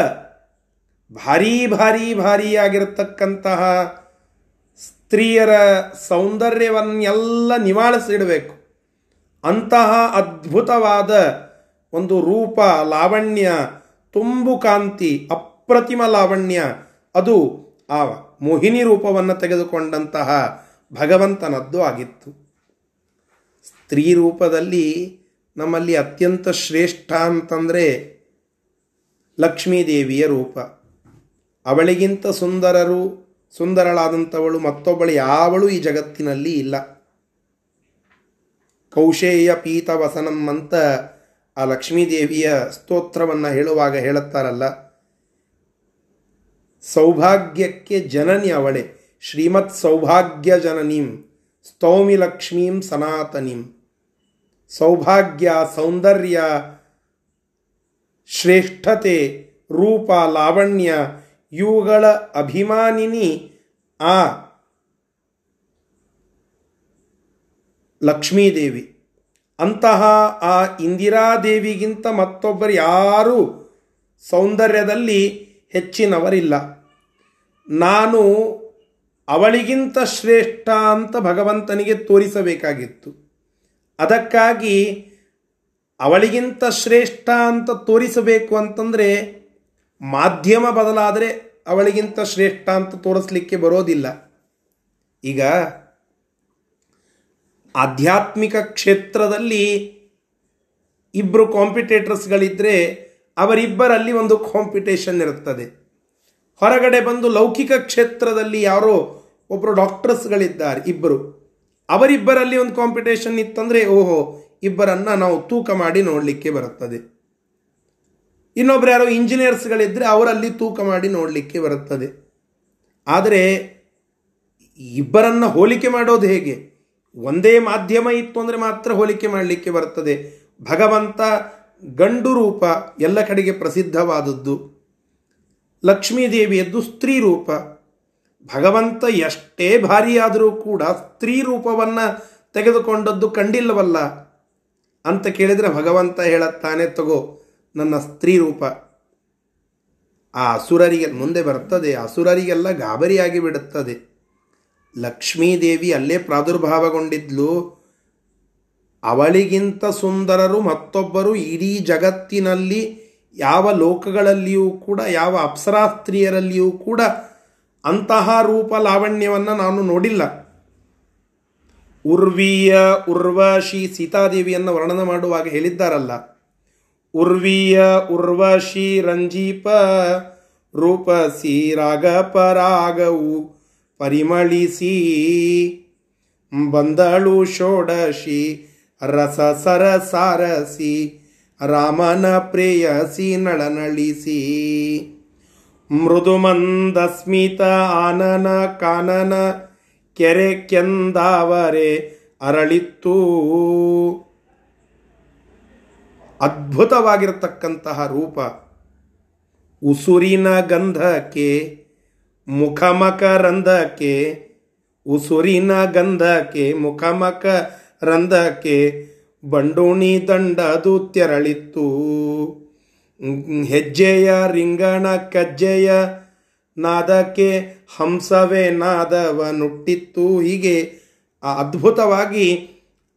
A: ಭಾರೀ ಭಾರೀ ಭಾರಿಯಾಗಿರತಕ್ಕಂತಹ ಸ್ತ್ರೀಯರ ಸೌಂದರ್ಯವನ್ನೆಲ್ಲ ನಿವಾಳಿಸಿಡಬೇಕು. ಅಂತಹ ಅದ್ಭುತವಾದ ಒಂದು ರೂಪ, ಲಾವಣ್ಯ, ತುಂಬು ಕಾಂತಿ, ಅಪ್ರತಿಮ ಲಾವಣ್ಯ. ಅದು ಆ ಮೋಹಿನಿ ರೂಪವನ್ನು ತೆಗೆದುಕೊಂಡಂತಹ ಭಗವಂತನದ್ದು ಆಗಿತ್ತು. ಸ್ತ್ರೀ ರೂಪದಲ್ಲಿ ನಮ್ಮಲ್ಲಿ ಅತ್ಯಂತ ಶ್ರೇಷ್ಠ ಅಂತಂದರೆ ಲಕ್ಷ್ಮೀದೇವಿಯ ರೂಪ. ಅವಳಿಗಿಂತ ಸುಂದರರು, ಸುಂದರಳಾದಂಥವಳು ಮತ್ತೊಬ್ಬಳು ಯಾವಳು ಈ ಜಗತ್ತಿನಲ್ಲಿ ಇಲ್ಲ. ಕೌಶೇಯ ಪೀತವಸನಂ ಅಂತ ಆ ಲಕ್ಷ್ಮೀದೇವಿಯ ಸ್ತೋತ್ರವನ್ನು ಹೇಳುವಾಗ ಹೇಳುತ್ತಾರಲ್ಲ, ಸೌಭಾಗ್ಯಕ್ಕೆ ಜನನಿ ಅವಳೆ, ಶ್ರೀಮತ್ ಸೌಭಾಗ್ಯ ಜನನೀಂ, ಸ್ತೌಮಿ ಲಕ್ಷ್ಮೀಂ ಸನಾತನೀಂ. ಸೌಭಾಗ್ಯ ಸೌಂದರ್ಯ ಶ್ರೇಷ್ಠತೆ ರೂಪ ಲಾವಣ್ಯ, ಇವುಗಳ ಅಭಿಮಾನಿನಿ ಆ ಲಕ್ಷ್ಮೀದೇವಿ. ಅಂತಹ ಆ ಇಂದಿರಾದೇವಿಗಿಂತ ಮತ್ತೊಬ್ಬರು ಯಾರೂ ಸೌಂದರ್ಯದಲ್ಲಿ ಹೆಚ್ಚಿನವರಿಲ್ಲ. ನಾನು ಅವಳಿಗಿಂತ ಶ್ರೇಷ್ಠ ಅಂತ ಭಗವಂತನಿಗೆ ತೋರಿಸಬೇಕಾಗಿತ್ತು. ಅದಕ್ಕಾಗಿ ಅವಳಿಗಿಂತ ಶ್ರೇಷ್ಠ ಅಂತ ತೋರಿಸಬೇಕು ಅಂತಂದರೆ ಮಾಧ್ಯಮ ಬದಲಾದರೆ ಅವಳಿಗಿಂತ ಶ್ರೇಷ್ಠ ಅಂತ ತೋರಿಸ್ಲಿಕ್ಕೆ ಬರೋದಿಲ್ಲ. ಈಗ ಆಧ್ಯಾತ್ಮಿಕ ಕ್ಷೇತ್ರದಲ್ಲಿ ಇಬ್ಬರು ಕಾಂಪಿಟೇಟರ್ಸ್ಗಳಿದ್ದರೆ ಅವರಿಬ್ಬರಲ್ಲಿ ಒಂದು ಕಾಂಪಿಟೇಷನ್ ಇರುತ್ತದೆ. ಹೊರಗಡೆ ಬಂದು ಲೌಕಿಕ ಕ್ಷೇತ್ರದಲ್ಲಿ ಯಾರೋ ಒಬ್ಬರು ಡಾಕ್ಟರ್ಸ್ಗಳಿದ್ದಾರೆ ಇಬ್ಬರು ಅವರಿಬ್ಬರಲ್ಲಿ ಒಂದು ಕಾಂಪಿಟೇಷನ್ ಇತ್ತಂದರೆ, ಓಹೋ, ಇಬ್ಬರನ್ನು ನಾವು ತೂಕ ಮಾಡಿ ನೋಡಲಿಕ್ಕೆ ಬರುತ್ತದೆ. ಇನ್ನೊಬ್ರು ಯಾರೋ ಇಂಜಿನಿಯರ್ಸ್ಗಳಿದ್ದರೆ ಅವರಲ್ಲಿ ತೂಕ ಮಾಡಿ ನೋಡಲಿಕ್ಕೆ ಬರುತ್ತದೆ. ಆದರೆ, ಇಬ್ಬರನ್ನು ಹೋಲಿಕೆ ಮಾಡೋದು ಹೇಗೆ? ಒಂದೇ ಮಾಧ್ಯಮ ಇತ್ತು ಅಂದರೆ ಮಾತ್ರ ಹೋಲಿಕೆ ಮಾಡಲಿಕ್ಕೆ ಬರ್ತದೆ. ಭಗವಂತ ಗಂಡು ರೂಪ ಎಲ್ಲ ಕಡೆಗೆ ಪ್ರಸಿದ್ಧವಾದದ್ದು. ಲಕ್ಷ್ಮೀದೇವಿಯದ್ದು ಸ್ತ್ರೀ ರೂಪ. ಭಗವಂತ ಎಷ್ಟೇ ಭಾರಿಯಾದರೂ ಕೂಡ ಸ್ತ್ರೀ ರೂಪವನ್ನು ತೆಗೆದುಕೊಂಡದ್ದು ಕಂಡಿಲ್ಲವಲ್ಲ. ಅಂತ ಕೇಳಿದರೆ ಭಗವಂತ ಹೇಳುತ್ತಾನೆ, ತಗೋ, ನನ್ನ ಸ್ತ್ರೀ ರೂಪ. ಆ ಅಸುರರಿಗೆ ಮುಂದೆ ಬರ್ತದೆ. ಅಸುರರಿಗೆಲ್ಲ ಗಾಬರಿಯಾಗಿ ಬಿಡುತ್ತದೆ. ಲಕ್ಷ್ಮೀದೇವಿ ಅಲ್ಲೇ ಪ್ರಾದುರ್ಭಾವಗೊಂಡಿದ್ಲು. ಅವಳಿಗಿಂತ ಸುಂದರರು ಮತ್ತೊಬ್ಬರು ಇಡೀ ಜಗತ್ತಿನಲ್ಲಿ ಯಾವ ಲೋಕಗಳಲ್ಲಿಯೂ ಕೂಡ, ಯಾವ ಅಪ್ಸರಾಸ್ತ್ರೀಯರಲ್ಲಿಯೂ ಕೂಡ ಅಂತಹ ರೂಪ ಲಾವಣ್ಯವನ್ನು ನಾನು ನೋಡಿಲ್ಲ. ಉರ್ವೀಯ ಉರ್ವಶಿ ಸೀತಾದೇವಿಯನ್ನು ವರ್ಣನ ಮಾಡುವಾಗ ಹೇಳಿದ್ದಾರಲ್ಲ, ಉರ್ವೀಯ ಉರ್ವಶಿ ರಂಜೀಪ ರೂಪಸಿ ರಾಗಪರಾಗವು ಪರಿಮಳಿಸಿ ಬಂದಳು ಷೋಡಶಿ ರಸ ಸರ ಸಾರಸಿ ರಾಮನ ಪ್ರೇಯಸಿ ನಳನಳಿಸಿ. ಮೃದು ಮಂದಸ್ಮಿತ ಆನನ ಕಾನನ ಕೆರೆ ಕೆಂದಾವರೆ ಅರಳಿತ್ತು. ಅದ್ಭುತವಾಗಿರತಕ್ಕಂತಹ ರೂಪ. ಉಸುರಿನ ಗಂಧಕ್ಕೆ ಮುಖಮಕ ರಂಧಕ್ಕೆ ಉಸುರಿನ ಗಂಧಕ್ಕೆ, ಮುಖಮಕ ರಂಧಕ್ಕೆ ಬಂಡೋಣಿ ದಂಡದು ತೆರಳಿತ್ತು. ಹೆಜ್ಜೆಯ ರಿಂಗಣ ಕಜ್ಜೆಯ ನಾದಕ್ಕೆ ಹಂಸವೇ ನಾದವ ನುಟ್ಟಿತ್ತು. ಹೀಗೆ ಅದ್ಭುತವಾಗಿ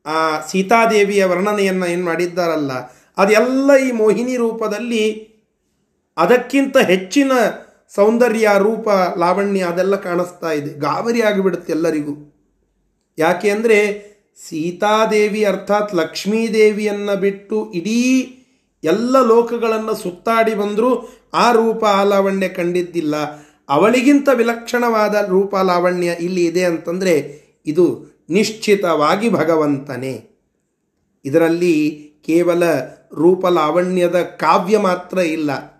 A: ಆ ಸೀತಾದೇವಿಯ ವರ್ಣನೆಯನ್ನು ಏನು ಮಾಡಿದ್ದಾರಲ್ಲ, ಅದೆಲ್ಲ ಈ ಮೋಹಿನಿ ರೂಪದಲ್ಲಿ ಅದಕ್ಕಿಂತ ಹೆಚ್ಚಿನ ಸೌಂದರ್ಯ, ರೂಪ, ಲಾವಣ್ಯ ಅದೆಲ್ಲ ಕಾಣಿಸ್ತಾ ಇದೆ. ಗಾಬರಿ ಆಗಿಬಿಡುತ್ತೆ ಎಲ್ಲರಿಗೂ. ಯಾಕೆ ಅಂದರೆ ಸೀತಾದೇವಿ ಅರ್ಥಾತ್ ಲಕ್ಷ್ಮೀದೇವಿಯನ್ನು ಬಿಟ್ಟು ಇಡೀ ಎಲ್ಲ ಲೋಕಗಳನ್ನು ಸುತ್ತಾಡಿ ಬಂದರೂ ಆ ರೂಪ, ಆ ಲಾವಣ್ಯ ಕಂಡಿದ್ದಿಲ್ಲ. ಅವಳಿಗಿಂತ ವಿಲಕ್ಷಣವಾದ ರೂಪ, ಲಾವಣ್ಯ ಇಲ್ಲಿ ಇದೆ ಅಂತಂದರೆ ಇದು ನಿಶ್ಚಿತವಾಗಿ ಭಗವಂತನೇ. ಇದರಲ್ಲಿ ಕೇವಲ ರೂಪ, ಲಾವಣ್ಯದ ಕಾವ್ಯ ಮಾತ್ರ ಇಲ್ಲ.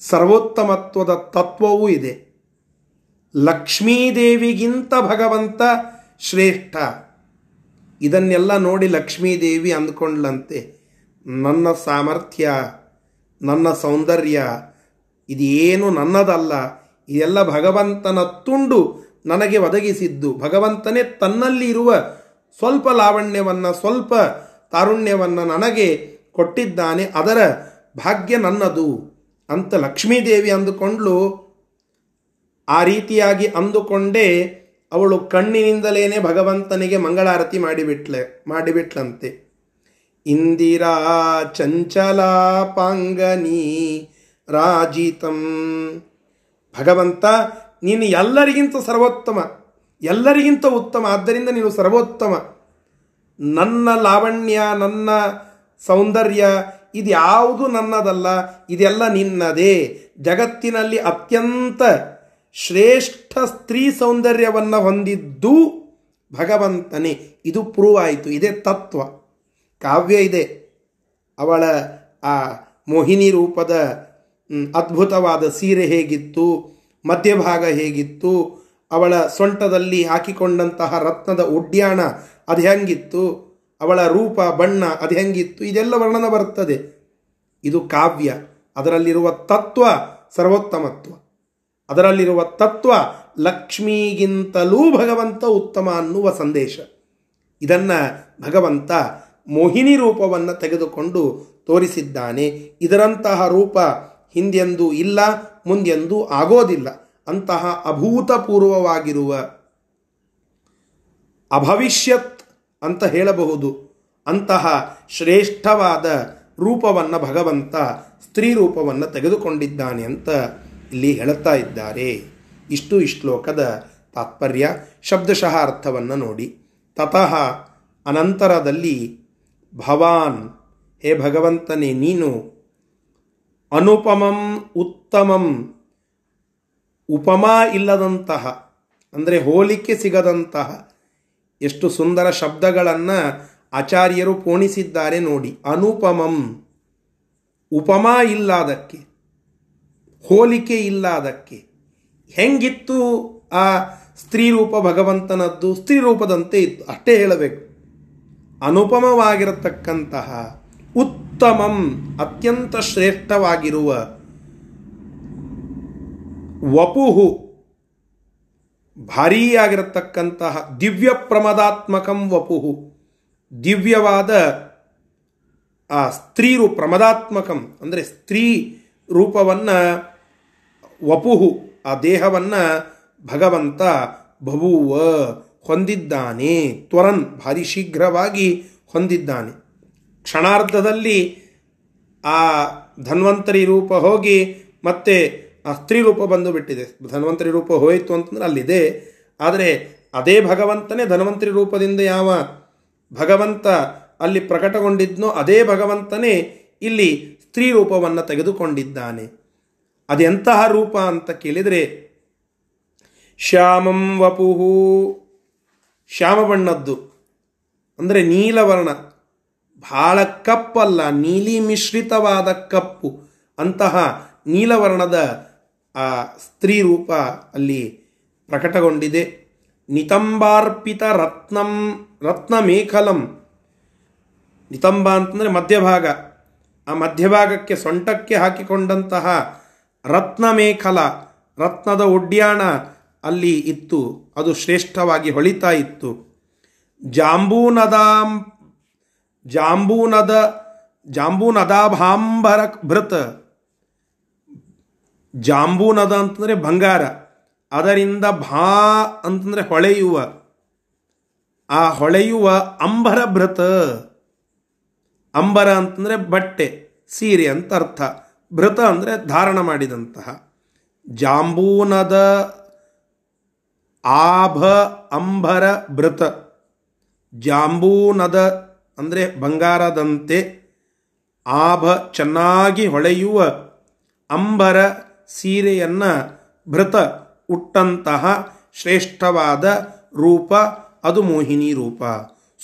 A: ಸರ್ವೋತ್ತಮತ್ವದ ತತ್ವವೂ ಇದೆ. ಲಕ್ಷ್ಮೀದೇವಿಗಿಂತ ಭಗವಂತ ಶ್ರೇಷ್ಠ. ಇದನ್ನೆಲ್ಲ ನೋಡಿ ಲಕ್ಷ್ಮೀದೇವಿ ಅಂದ್ಕೊಂಡ್ಲಂತೆ ನನ್ನ ಸಾಮರ್ಥ್ಯ, ನನ್ನ ಸೌಂದರ್ಯ, ಇದೇನು ನನ್ನದಲ್ಲ. ಇದೆಲ್ಲ ಭಗವಂತನ ತುಂಡು ನನಗೆ ಒದಗಿಸಿದ್ದು. ಭಗವಂತನೇ ತನ್ನಲ್ಲಿ ಇರುವ ಸ್ವಲ್ಪ ಲಾವಣ್ಯವನ್ನು, ಸ್ವಲ್ಪ ತಾರುಣ್ಯವನ್ನು ನನಗೆ ಕೊಟ್ಟಿದ್ದಾನೆ. ಅದರ ಭಾಗ್ಯ ನನ್ನದು. ಅಂತ ಲಕ್ಷ್ಮೀದೇವಿ ಅಂದುಕೊಂಡ್ಲು ಆ ರೀತಿಯಾಗಿ ಅಂದುಕೊಂಡೇ ಅವಳು ಕಣ್ಣಿನಿಂದಲೇನೆ ಭಗವಂತನಿಗೆ ಮಂಗಳಾರತಿ ಮಾಡಿಬಿಟ್ಲೆ, ಮಾಡಿಬಿಟ್ಲಂತೆ. ಇಂದಿರಾ ಚಂಚಲಾಪಾಂಗನಿ ರಾಜಿತಂ. ಭಗವಂತ, ನೀನು ಎಲ್ಲರಿಗಿಂತ ಸರ್ವೋತ್ತಮ, ಎಲ್ಲರಿಗಿಂತ ಉತ್ತಮ, ಆದ್ದರಿಂದ ನೀನು ಸರ್ವೋತ್ತಮ. ನನ್ನ ಲಾವಣ್ಯ, ನನ್ನ ಸೌಂದರ್ಯ ಇದ್ಯಾವುದು ನನ್ನದಲ್ಲ, ಇದೆಲ್ಲ ನಿನ್ನದೇ. ಜಗತ್ತಿನಲ್ಲಿ ಅತ್ಯಂತ ಶ್ರೇಷ್ಠ ಸ್ತ್ರೀ ಸೌಂದರ್ಯವನ್ನು ಹೊಂದಿದ್ದು ಭಗವಂತನೇ. ಇದು ಪ್ರೂವ್ ಆಯಿತು. ಇದೇ ತತ್ವ. ಕಾವ್ಯ ಇದೆ. ಅವಳ ಆ ಮೋಹಿನಿ ರೂಪದ ಅದ್ಭುತವಾದ ಸೀರೆ ಹೇಗಿತ್ತು, ಮಧ್ಯಭಾಗ ಹೇಗಿತ್ತು, ಅವಳ ಸೊಂಟದಲ್ಲಿ ಹಾಕಿಕೊಂಡಂತಹ ರತ್ನದ ಉಡ್ಯಾಣ ಅದು ಹೆಂಗಿತ್ತು ಅವಳ ರೂಪ, ಬಣ್ಣ, ಅದು ಹೆಂಗಿತ್ತು? ಇದೆಲ್ಲ ವರ್ಣನ ಬರ್ತದೆ. ಇದು ಕಾವ್ಯ. ಅದರಲ್ಲಿರುವ ತತ್ವ ಸರ್ವೋತ್ತಮತ್ವ. ಅದರಲ್ಲಿರುವ ತತ್ವ ಲಕ್ಷ್ಮಿಗಿಂತಲೂ ಭಗವಂತ ಉತ್ತಮ ಅನ್ನುವ ಸಂದೇಶ. ಇದನ್ನು ಭಗವಂತ ಮೋಹಿನಿ ರೂಪವನ್ನು ತೆಗೆದುಕೊಂಡು ತೋರಿಸಿದ್ದಾನೆ. ಇದರಂತಹ ರೂಪ ಹಿಂದೆಂದೂ ಇಲ್ಲ, ಮುಂದೆಂದೂ ಆಗೋದಿಲ್ಲ. ಅಂತಹ ಅಭೂತಪೂರ್ವವಾಗಿರುವ ಅಭವಿಷ್ಯತ್ ಅಂತ ಹೇಳಬಹುದು. ಅಂತಹ ಶ್ರೇಷ್ಠವಾದ ರೂಪವನ್ನು ಭಗವಂತ ಸ್ತ್ರೀ ರೂಪವನ್ನು ತೆಗೆದುಕೊಂಡಿದ್ದಾನೆ ಅಂತ ಇಲ್ಲಿ ಹೇಳುತ್ತಾ ಇದ್ದಾರೆ. ಇಷ್ಟು ಈ ಶ್ಲೋಕದ ತಾತ್ಪರ್ಯ. ಶಬ್ದಶಃ ಅರ್ಥವನ್ನು ನೋಡಿ. ತತಃ ಅನಂತರದಲ್ಲಿ ಭವಾನ್, ಹೇ ಭಗವಂತನೇ, ನೀನು ಅನುಪಮಂ ಉತ್ತಮಂ, ಉಪಮಾ ಇಲ್ಲದಂತಹ, ಅಂದರೆ ಹೋಲಿಕೆ ಸಿಗದಂತಹ ಎಷ್ಟು ಸುಂದರ ಶಬ್ದಗಳನ್ನು ಆಚಾರ್ಯರು ಪೋಣಿಸಿದ್ದಾರೆ ನೋಡಿ. ಅನುಪಮಂ. ಉಪಮಾ ಇಲ್ಲ ಅದಕ್ಕೆ ಹೋಲಿಕೆ ಇಲ್ಲ ಅದಕ್ಕೆ ಹೆಂಗಿತ್ತು ಆ ಸ್ತ್ರೀ ರೂಪ ಭಗವಂತನದ್ದು? ಸ್ತ್ರೀ ರೂಪದಂತೆ ಇತ್ತು. ಅಷ್ಟೇ ಹೇಳಬೇಕು. ಅನುಪಮವಾಗಿರತಕ್ಕಂತಹ ಉತ್ತಮಂ, ಅತ್ಯಂತ ಶ್ರೇಷ್ಠವಾಗಿರುವ ವಪುಹು ಭಾರೀಯಾಗಿರತಕ್ಕಂತಹ ದಿವ್ಯ ಪ್ರಮದಾತ್ಮಕಂ ವಪುಹು. ದಿವ್ಯವಾದ ಆ ಸ್ತ್ರೀರು ಪ್ರಮದಾತ್ಮಕಂ, ಅಂದರೆ ಸ್ತ್ರೀ ರೂಪವನ್ನು ವಪುಹು, ಆ ದೇಹವನ್ನು ಭಗವಂತ ಬಭುವ ಹೊಂದಿದ್ದಾನೆ, ತ್ವರನ್, ಭಾರಿ ಶೀಘ್ರವಾಗಿ ಹೊಂದಿದ್ದಾನೆ. ಕ್ಷಣಾರ್ಧದಲ್ಲಿ ಆ ಧನ್ವಂತರಿ ರೂಪ ಹೋಗಿ ಮತ್ತೆ ಆ ಸ್ತ್ರೀ ರೂಪ ಬಂದು ಬಿಟ್ಟಿದೆ. ಧನ್ವಂತರಿ ರೂಪ ಹೋಯಿತು ಅಂತಂದ್ರೆ ಅಲ್ಲಿದೆ. ಆದರೆ ಅದೇ ಭಗವಂತನೇ ಧನ್ವಂತರಿ ರೂಪದಿಂದ ಯಾವ ಭಗವಂತ ಅಲ್ಲಿ ಪ್ರಕಟಗೊಂಡಿದ್ನೋ ಅದೇ ಭಗವಂತನೇ ಇಲ್ಲಿ ಸ್ತ್ರೀ ರೂಪವನ್ನು ತೆಗೆದುಕೊಂಡಿದ್ದಾನೆ. ಅದೆಂತಹ ರೂಪ ಅಂತ ಕೇಳಿದರೆ ಶ್ಯಾಮಂ ವಪುಹು. ಶ್ಯಾಮ ಬಣ್ಣದ್ದು. ಅಂದರೆ ನೀಲವರ್ಣ. ಭಾಳ ಕಪ್ಪಲ್ಲ, ನೀಲಿ ಮಿಶ್ರಿತವಾದ ಕಪ್ಪು. ಅಂತಹ ನೀಲವರ್ಣದ ಆ ಸ್ತ್ರೀ ರೂಪ ಅಲ್ಲಿ ಪ್ರಕಟಗೊಂಡಿದೆ. ನಿತಂಬಾರ್ಪಿತ ರತ್ನಂ, ರತ್ನಮೇಖಲಂ. ನಿತಂಬ ಅಂತಂದರೆ ಮಧ್ಯಭಾಗ. ಆ ಮಧ್ಯಭಾಗಕ್ಕೆ ಸೊಂಟಕ್ಕೆ ಹಾಕಿಕೊಂಡಂತಹ ರತ್ನಮೇಖಲ, ರತ್ನದ ಒಡ್ಯಾಣ ಅಲ್ಲಿ ಇತ್ತು. ಅದು ಶ್ರೇಷ್ಠವಾಗಿ ಹೊಳಿತಾ ಇತ್ತು. ಜಾಂಬೂನದಾಂ, ಜಾಂಬೂನದ ಜಾಂಬೂನದಾಭಾಂಬರ ಭೃತ. ಜಾಂಬೂನದ ಅಂತಂದರೆ ಬಂಗಾರ. ಅದರಿಂದ ಭಾ ಅಂತಂದರೆ ಹೊಳೆಯುವ. ಆ ಹೊಳೆಯುವ ಅಂಬರ ಭೃತ. ಅಂಬರ ಅಂತಂದರೆ ಬಟ್ಟೆ, ಸೀರೆ ಅಂತ ಅರ್ಥ. ಭೃತ ಅಂದರೆ ಧಾರಣ ಮಾಡಿದಂತಹ. ಜಾಂಬೂನದ ಆಭ ಅಂಬರ ಭೃತ. ಜಾಂಬೂನದ ಅಂದರೆ ಬಂಗಾರದಂತೆ ಆಭ ಚೆನ್ನಾಗಿ ಹೊಳೆಯುವ ಅಂಬರ ಸೀರೆಯನ್ನು ಭೃತ ಉಟ್ಟಂತಹ ಶ್ರೇಷ್ಠವಾದ ರೂಪ, ಅದು ಮೋಹಿನಿ ರೂಪ.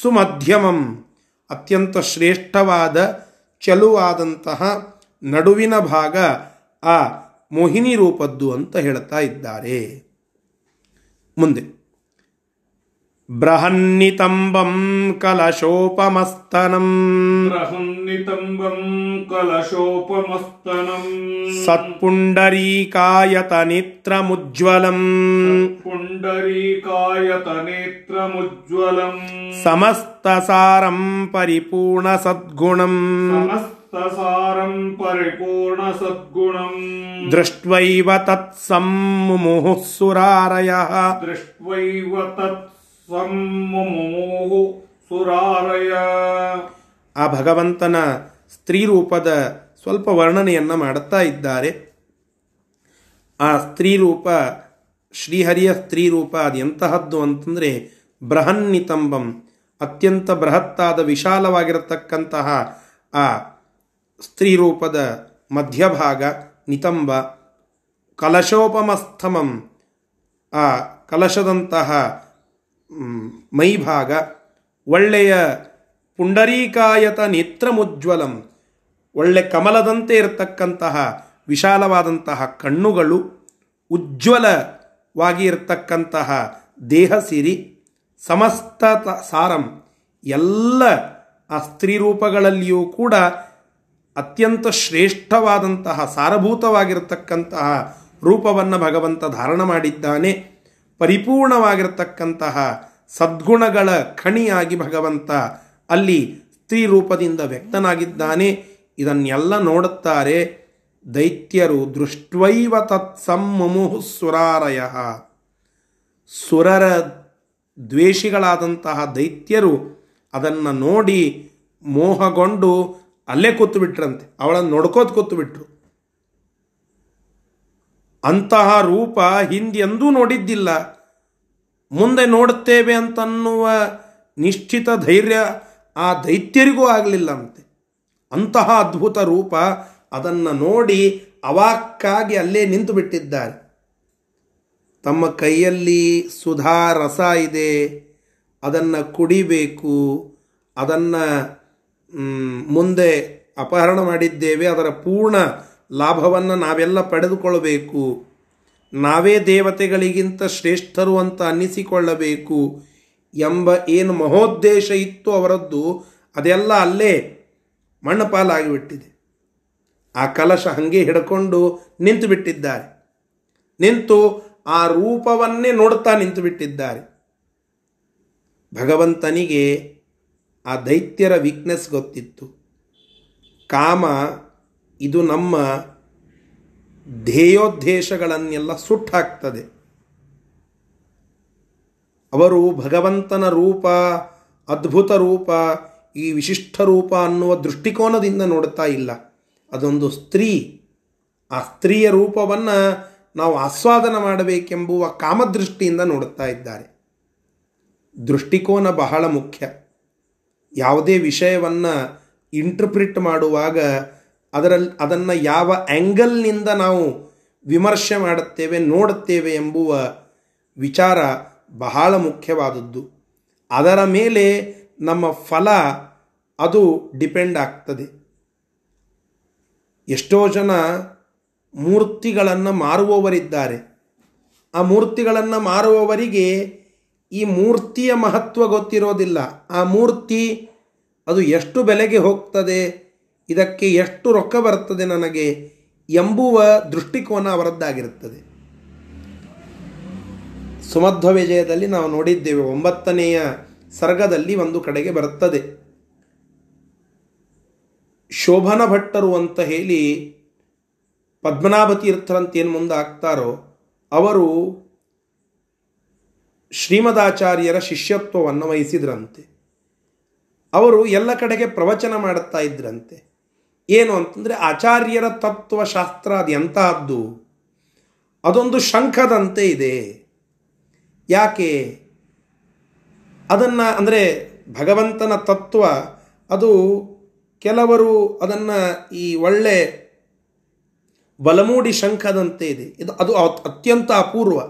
A: ಸುಮಧ್ಯಮಂ, ಅತ್ಯಂತ ಶ್ರೇಷ್ಠವಾದ, ಚಲುವಾದಂತಹ ನಡುವಿನ ಭಾಗ ಆ ಮೋಹಿನಿ ರೂಪದ್ದು ಅಂತ ಹೇಳ್ತಾ ಇದ್ದಾರೆ. ಮುಂದೆ. ಬೃಹನ್ನಿತಂಬಂ ಕಲಶೋಪಮಸ್ತನಂ.
B: ಬೃಹನ್ನಿತಂಬಂ ಕಲಶೋಪಮಸ್ತನಂ.
A: ಸತ್ಪುಂಡರೀಕಾಯತನೇತ್ರಮುಜ್ವಲಂ.
B: ಪುಂಡರೀಕಾಯತನೇತ್ರಮುಜ್ವಲಂ
A: ಸಮಸ್ತಸಾರಂ ಪರಿಪೂರ್ಣ ಸದ್ಗುಣಂ
B: ಸಮಸ್ತಸಾರಂ ಪರಿಪೂರ್ಣ ಸದ್ಗುಣಂ
A: ದೃಷ್ಟ್ವೈವ ತತ್ಸಮ್ಮುಹುಃ ಸುರಾರಯಃ.
B: ಸುರಾರಯ
A: ಆ ಭಗವಂತನ ಸ್ತ್ರೀ ರೂಪದ ಸ್ವಲ್ಪ ವರ್ಣನೆಯನ್ನು ಮಾಡುತ್ತಾ ಇದ್ದಾರೆ. ಆ ಸ್ತ್ರೀ ರೂಪ, ಶ್ರೀಹರಿಯ ಸ್ತ್ರೀ ರೂಪ ಅದು ಎಂತಹದ್ದು ಅಂತಂದರೆ ಬೃಹನ್ನಿತಂಬಂ, ಅತ್ಯಂತ ಬೃಹತ್ತಾದ ವಿಶಾಲವಾಗಿರತಕ್ಕಂತಹ ಆ ಸ್ತ್ರೀ ರೂಪದ ಮಧ್ಯಭಾಗ, ನಿತಂಬ, ಕಲಶೋಪಮಸ್ಥಮಂ, ಆ ಕಲಶದಂತಹ ಮೈಭಾಗ ಒಳ್ಳೆಯ ಪುಂಡರೀಕಾಯತ ನೇತ್ರಮುಜ್ವಲಂ, ಒಳ್ಳೆ ಕಮಲದಂತೆ ಇರತಕ್ಕಂತಹ ವಿಶಾಲವಾದಂತಹ ಕಣ್ಣುಗಳು, ಉಜ್ವಲವಾಗಿ ಇರತಕ್ಕಂತಹ ದೇಹ ಸಿರಿ ಸಮಸ್ತ ಸಾರಂ, ಎಲ್ಲ ಆ ಸ್ತ್ರೀ ರೂಪಗಳಲ್ಲಿಯೂ ಕೂಡ ಅತ್ಯಂತ ಶ್ರೇಷ್ಠವಾದಂತಹ ಸಾರಭೂತವಾಗಿರತಕ್ಕಂತಹ ರೂಪವನ್ನು ಭಗವಂತ ಧಾರಣ ಮಾಡಿದ್ದಾನೆ. ಪರಿಪೂರ್ಣವಾಗಿರತಕ್ಕಂತಹ ಸದ್ಗುಣಗಳ ಖಣಿಯಾಗಿ ಭಗವಂತ ಅಲ್ಲಿ ಸ್ತ್ರೀ ರೂಪದಿಂದ ವ್ಯಕ್ತನಾಗಿದ್ದಾನೆ. ಇದನ್ನೆಲ್ಲ ನೋಡುತ್ತಾರೆ. ದೈತ್ಯರು ದೃಷ್ಟ್ವೈವ ತತ್ಸಮ್ಮುಹು ಸುರಾರಯ. ಸುರರ ದ್ವೇಷಿಗಳಾದಂತಹ ದೈತ್ಯರು ಅದನ್ನು ನೋಡಿ ಮೋಹಗೊಂಡು ಅಲ್ಲೇ ಕೂತು ಬಿಟ್ರಂತೆ ಅವಳನ್ನು ನೋಡ್ಕೋತ ಅಂತಹ ರೂಪ ಹಿಂದೆಂದೂ ನೋಡಿದ್ದಿಲ್ಲ. ಮುಂದೆ ನೋಡುತ್ತೇವೆ ಅಂತನ್ನುವ ನಿಶ್ಚಿತ ಧೈರ್ಯ ಆ ದೈತ್ಯರಿಗೂ ಆಗಲಿಲ್ಲ ಅಂತೆ ಅಂತಹ ಅದ್ಭುತ ರೂಪ ಅದನ್ನು ನೋಡಿ ಅವಾಕ್ಕಾಗಿ ಅಲ್ಲೇ ನಿಂತು ಬಿಟ್ಟಿದ್ದಾರೆ ತಮ್ಮ ಕೈಯಲ್ಲಿ ಸುಧಾ ರಸ ಇದೆ. ಅದನ್ನು ಕುಡಿಬೇಕು. ಅದನ್ನು ಮುಂದೆ ಅಪಹರಣ ಮಾಡಿದ್ದೇವೆ. ಅದರ ಪೂರ್ಣ ಲಾಭವನ್ನು ನಾವೆಲ್ಲ ಪಡೆದುಕೊಳ್ಳಬೇಕು. ನಾವೇ ದೇವತೆಗಳಿಗಿಂತ ಶ್ರೇಷ್ಠರು ಅಂತ ಅನ್ನಿಸಿಕೊಳ್ಳಬೇಕು ಎಂಬ ಏನು ಮಹೋದ್ದೇಶ ಇತ್ತು ಅವರದ್ದು ಅದೆಲ್ಲ ಅಲ್ಲೇ ಮಣ್ಣಪಾಲಾಗಿಬಿಟ್ಟಿದೆ. ಆ ಕಲಶ ಹಾಗೆ ಹಿಡ್ಕೊಂಡು ನಿಂತು ಬಿಟ್ಟಿದ್ದಾರೆ ನಿಂತು ಆ ರೂಪವನ್ನೇ ನೋಡ್ತಾ ನಿಂತು ಬಿಟ್ಟಿದ್ದಾರೆ ಭಗವಂತನಿಗೆ ಆ ದೈತ್ಯರ ವೀಕ್ನೆಸ್ ಗೊತ್ತಿತ್ತು. ಕಾಮ ಇದು ನಮ್ಮ ಧ್ಯೇಯೋದ್ದೇಶಗಳನ್ನೆಲ್ಲ ಸುಟ್ಟಾಕ್ತದೆ ಅವರು ಭಗವಂತನ ರೂಪ, ಅದ್ಭುತ ರೂಪ, ಈ ವಿಶಿಷ್ಟ ರೂಪ ಅನ್ನುವ ದೃಷ್ಟಿಕೋನದಿಂದ ನೋಡ್ತಾ ಇಲ್ಲ. ಅದೊಂದು ಸ್ತ್ರೀ. ಆ ಸ್ತ್ರೀಯ ರೂಪವನ್ನು ನಾವು ಆಸ್ವಾದನ ಮಾಡಬೇಕೆಂಬುವ ಕಾಮದೃಷ್ಟಿಯಿಂದ ನೋಡುತ್ತಾ ಇದ್ದಾರೆ. ದೃಷ್ಟಿಕೋನ ಬಹಳ ಮುಖ್ಯ. ಯಾವುದೇ ವಿಷಯವನ್ನು ಇಂಟರ್ಪ್ರಿಟ್ ಮಾಡುವಾಗ ಅದರಲ್ಲಿ ಅದನ್ನು ಯಾವ ಆ್ಯಂಗಲ್ನಿಂದ ನಾವು ವಿಮರ್ಶೆ ಮಾಡುತ್ತೇವೆ, ನೋಡುತ್ತೇವೆ ಎಂಬುವ ವಿಚಾರ ಬಹಳ ಮುಖ್ಯವಾದದ್ದು. ಅದರ ಮೇಲೆ ನಮ್ಮ ಫಲ ಅದು ಡಿಪೆಂಡ್ ಆಗ್ತದೆ. ಎಷ್ಟೋ ಜನ ಮೂರ್ತಿಗಳನ್ನು ಮಾರುವವರಿದ್ದಾರೆ. ಆ ಮೂರ್ತಿಗಳನ್ನು ಮಾರುವವರಿಗೆ ಈ ಮೂರ್ತಿಯ ಮಹತ್ವ ಗೊತ್ತಿರೋದಿಲ್ಲ. ಆ ಮೂರ್ತಿ ಅದು ಎಷ್ಟು ಬೆಲೆಗೆ ಹೋಗ್ತದೆ? ಇದಕ್ಕೆ ಎಷ್ಟು ರೊಕ್ಕ ಬರ್ತದೆ ನನಗೆ ಎಂಬುವ ದೃಷ್ಟಿಕೋನ ಅವರದ್ದಾಗಿರುತ್ತದೆ. ಸುಮಧ್ವ ವಿಜಯದಲ್ಲಿ ನಾವು ನೋಡಿದ್ದೇವೆ, ಒಂಬತ್ತನೆಯ ಸರ್ಗದಲ್ಲಿ ಒಂದು ಕಡೆಗೆ ಬರುತ್ತದೆ. ಶೋಭನ ಭಟ್ಟರು ಅಂತ ಹೇಳಿ ಪದ್ಮನಾಭ ತೀರ್ಥರಂತ ಏನು ಮುಂದೆ ಆಗ್ತಾರೋ ಅವರು ಶ್ರೀಮದಾಚಾರ್ಯರ ಶಿಷ್ಯತ್ವವನ್ನು ವಹಿಸಿದ್ರಂತೆ. ಅವರು ಎಲ್ಲ ಕಡೆಗೆ ಪ್ರವಚನ ಮಾಡುತ್ತಾ ಇದ್ರಂತೆ. ಏನು ಅಂತಂದರೆ ಆಚಾರ್ಯರ ತತ್ವಶಾಸ್ತ್ರ ಅದು ಎಂತಹದ್ದು? ಅದೊಂದು ಶಂಖದಂತೆ ಇದೆ. ಯಾಕೆ? ಅದನ್ನು ಅಂದರೆ ಭಗವಂತನ ತತ್ವ, ಅದು ಕೆಲವರು ಅದನ್ನು ಈ ಒಳ್ಳೆ ಬಲಮೂಡಿ ಶಂಖದಂತೆ ಇದೆ. ಇದು ಅದು ಅತ್ಯಂತ ಅಪೂರ್ವ.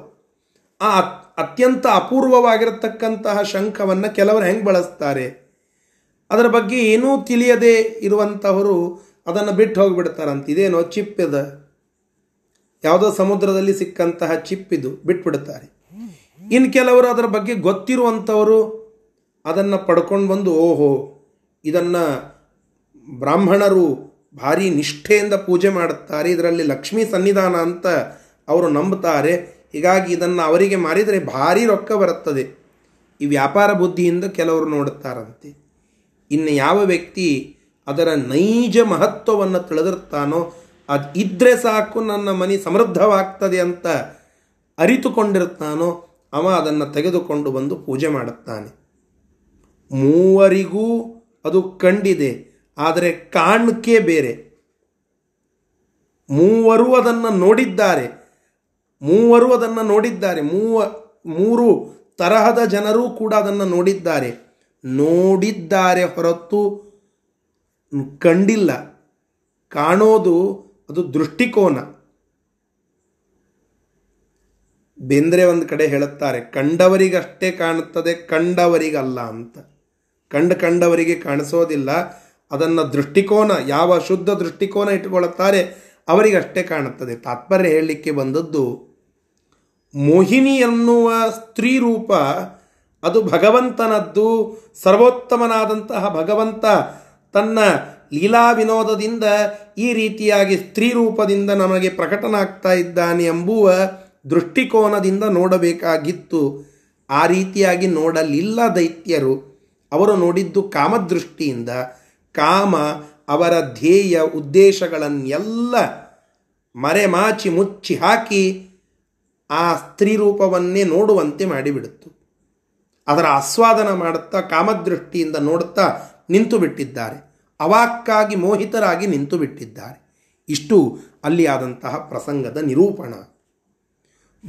A: ಆ ಅತ್ಯಂತ ಅಪೂರ್ವವಾಗಿರತಕ್ಕಂತಹ ಶಂಖವನ್ನು ಕೆಲವರು ಹೆಂಗೆ ಬಳಸ್ತಾರೆ? ಅದರ ಬಗ್ಗೆ ಏನೂ ತಿಳಿಯದೆ ಇರುವಂಥವರು ಅದನ್ನು ಬಿಟ್ಟು ಹೋಗಿಬಿಡ್ತಾರಂತ ಇದೇನೋ ಚಿಪ್ಪಿದ ಯಾವುದೋ ಸಮುದ್ರದಲ್ಲಿ ಸಿಕ್ಕಂತಹ ಚಿಪ್ಪಿದು ಇದು ಬಿಟ್ಬಿಡ್ತಾರೆ ಇನ್ನು ಕೆಲವರು ಅದರ ಬಗ್ಗೆ ಗೊತ್ತಿರುವಂಥವರು ಅದನ್ನು ಪಡ್ಕೊಂಡು ಬಂದು, ಓಹೋ, ಇದನ್ನು ಬ್ರಾಹ್ಮಣರು ಭಾರಿ ನಿಷ್ಠೆಯಿಂದ ಪೂಜೆ ಮಾಡುತ್ತಾರೆ. ಇದರಲ್ಲಿ ಲಕ್ಷ್ಮೀ ಸನ್ನಿಧಾನ ಅಂತ ಅವರು ನಂಬುತ್ತಾರೆ. ಹೀಗಾಗಿ ಇದನ್ನು ಅವರಿಗೆ ಮಾರಿದರೆ ಭಾರಿ ರೊಕ್ಕ ಬರುತ್ತದೆ. ಈ ವ್ಯಾಪಾರ ಬುದ್ಧಿಯಿಂದ ಕೆಲವರು ನೋಡುತ್ತಾರಂತೆ. ಇನ್ನು ಯಾವ ವ್ಯಕ್ತಿ ಅದರ ನೈಜ ಮಹತ್ವವನ್ನು ತಿಳಿದಿರ್ತಾನೋ, ಅದು ಇದ್ದರೆ ಸಾಕು ನನ್ನ ಮನೆ ಸಮೃದ್ಧವಾಗ್ತದೆ ಅಂತ ಅರಿತುಕೊಂಡಿರ್ತಾನೋ, ಅವ ಅದನ್ನು ತೆಗೆದುಕೊಂಡು ಬಂದು ಪೂಜೆ ಮಾಡುತ್ತಾನೆ. ಮೂವರಿಗೂ ಅದು ಕಂಡಿದೆ, ಆದರೆ ಕಾಣಿಕೆ ಬೇರೆ. ಮೂವರು ಅದನ್ನು ನೋಡಿದ್ದಾರೆ, ಮೂವರು ಅದನ್ನು ನೋಡಿದ್ದಾರೆ, ಮೂವ, ಮೂರು ತರಹದ ಜನರೂ ಕೂಡ ಅದನ್ನು ನೋಡಿದ್ದಾರೆ. ನೋಡಿದ್ದಾರೆ ಹೊರತು ಕಂಡಿಲ್ಲ. ಕಾಣೋದು ಅದು ದೃಷ್ಟಿಕೋನ. ಬೇಂದ್ರೆ ಒಂದು ಕಡೆ ಹೇಳುತ್ತಾರೆ, ಕಂಡವರಿಗಷ್ಟೇ ಕಾಣುತ್ತದೆ, ಕಂಡವರಿಗಲ್ಲ ಅಂತ. ಕಂಡು ಕಂಡವರಿಗೆ ಕಾಣಿಸೋದಿಲ್ಲ, ಅದನ್ನು ದೃಷ್ಟಿಕೋನ, ಯಾವ ಶುದ್ಧ ದೃಷ್ಟಿಕೋನ ಇಟ್ಟುಕೊಳ್ಳುತ್ತಾರೆ, ಅವರಿಗಷ್ಟೇ ಕಾಣುತ್ತದೆ. ತಾತ್ಪರ್ಯ ಹೇಳಲಿಕ್ಕೆ ಬಂದದ್ದು, ಮೋಹಿನಿ ಎನ್ನುವ ಸ್ತ್ರೀ ರೂಪ ಅದು ಭಗವಂತನದ್ದು, ಸರ್ವೋತ್ತಮನಾದಂತಹ ಭಗವಂತ ತನ್ನ ಲೀಲಾ ವಿನೋದದಿಂದ ಈ ರೀತಿಯಾಗಿ ಸ್ತ್ರೀ ರೂಪದಿಂದ ನಮಗೆ ಪ್ರಕಟನಾಗ್ತಾ ಇದ್ದಾನೆ ಎಂಬುವ ದೃಷ್ಟಿಕೋನದಿಂದ ನೋಡಬೇಕಾಗಿತ್ತು. ಆ ರೀತಿಯಾಗಿ ನೋಡಲಿಲ್ಲ ದೈತ್ಯರು. ಅವರು ನೋಡಿದ್ದು ಕಾಮದೃಷ್ಟಿಯಿಂದ. ಕಾಮ ಅವರ ಧ್ಯೇಯ ಉದ್ದೇಶಗಳನ್ನೆಲ್ಲ ಮರೆಮಾಚಿ ಮುಚ್ಚಿ ಹಾಕಿ ಆ ಸ್ತ್ರೀ ರೂಪವನ್ನೇ ನೋಡುವಂತೆ ಮಾಡಿಬಿಡುತ್ತು. ಅದರ ಆಸ್ವಾದನ ಮಾಡುತ್ತಾ ಕಾಮದೃಷ್ಟಿಯಿಂದ ನೋಡುತ್ತಾ ನಿಂತು ಬಿಟ್ಟಿದ್ದಾರೆ ಅವಾಕ್ಕಾಗಿ ಮೋಹಿತರಾಗಿ ನಿಂತು ಬಿಟ್ಟಿದ್ದಾರೆ ಇಷ್ಟು ಅಲ್ಲಿ ಆದಂತಹ ಪ್ರಸಂಗದ ನಿರೂಪಣ.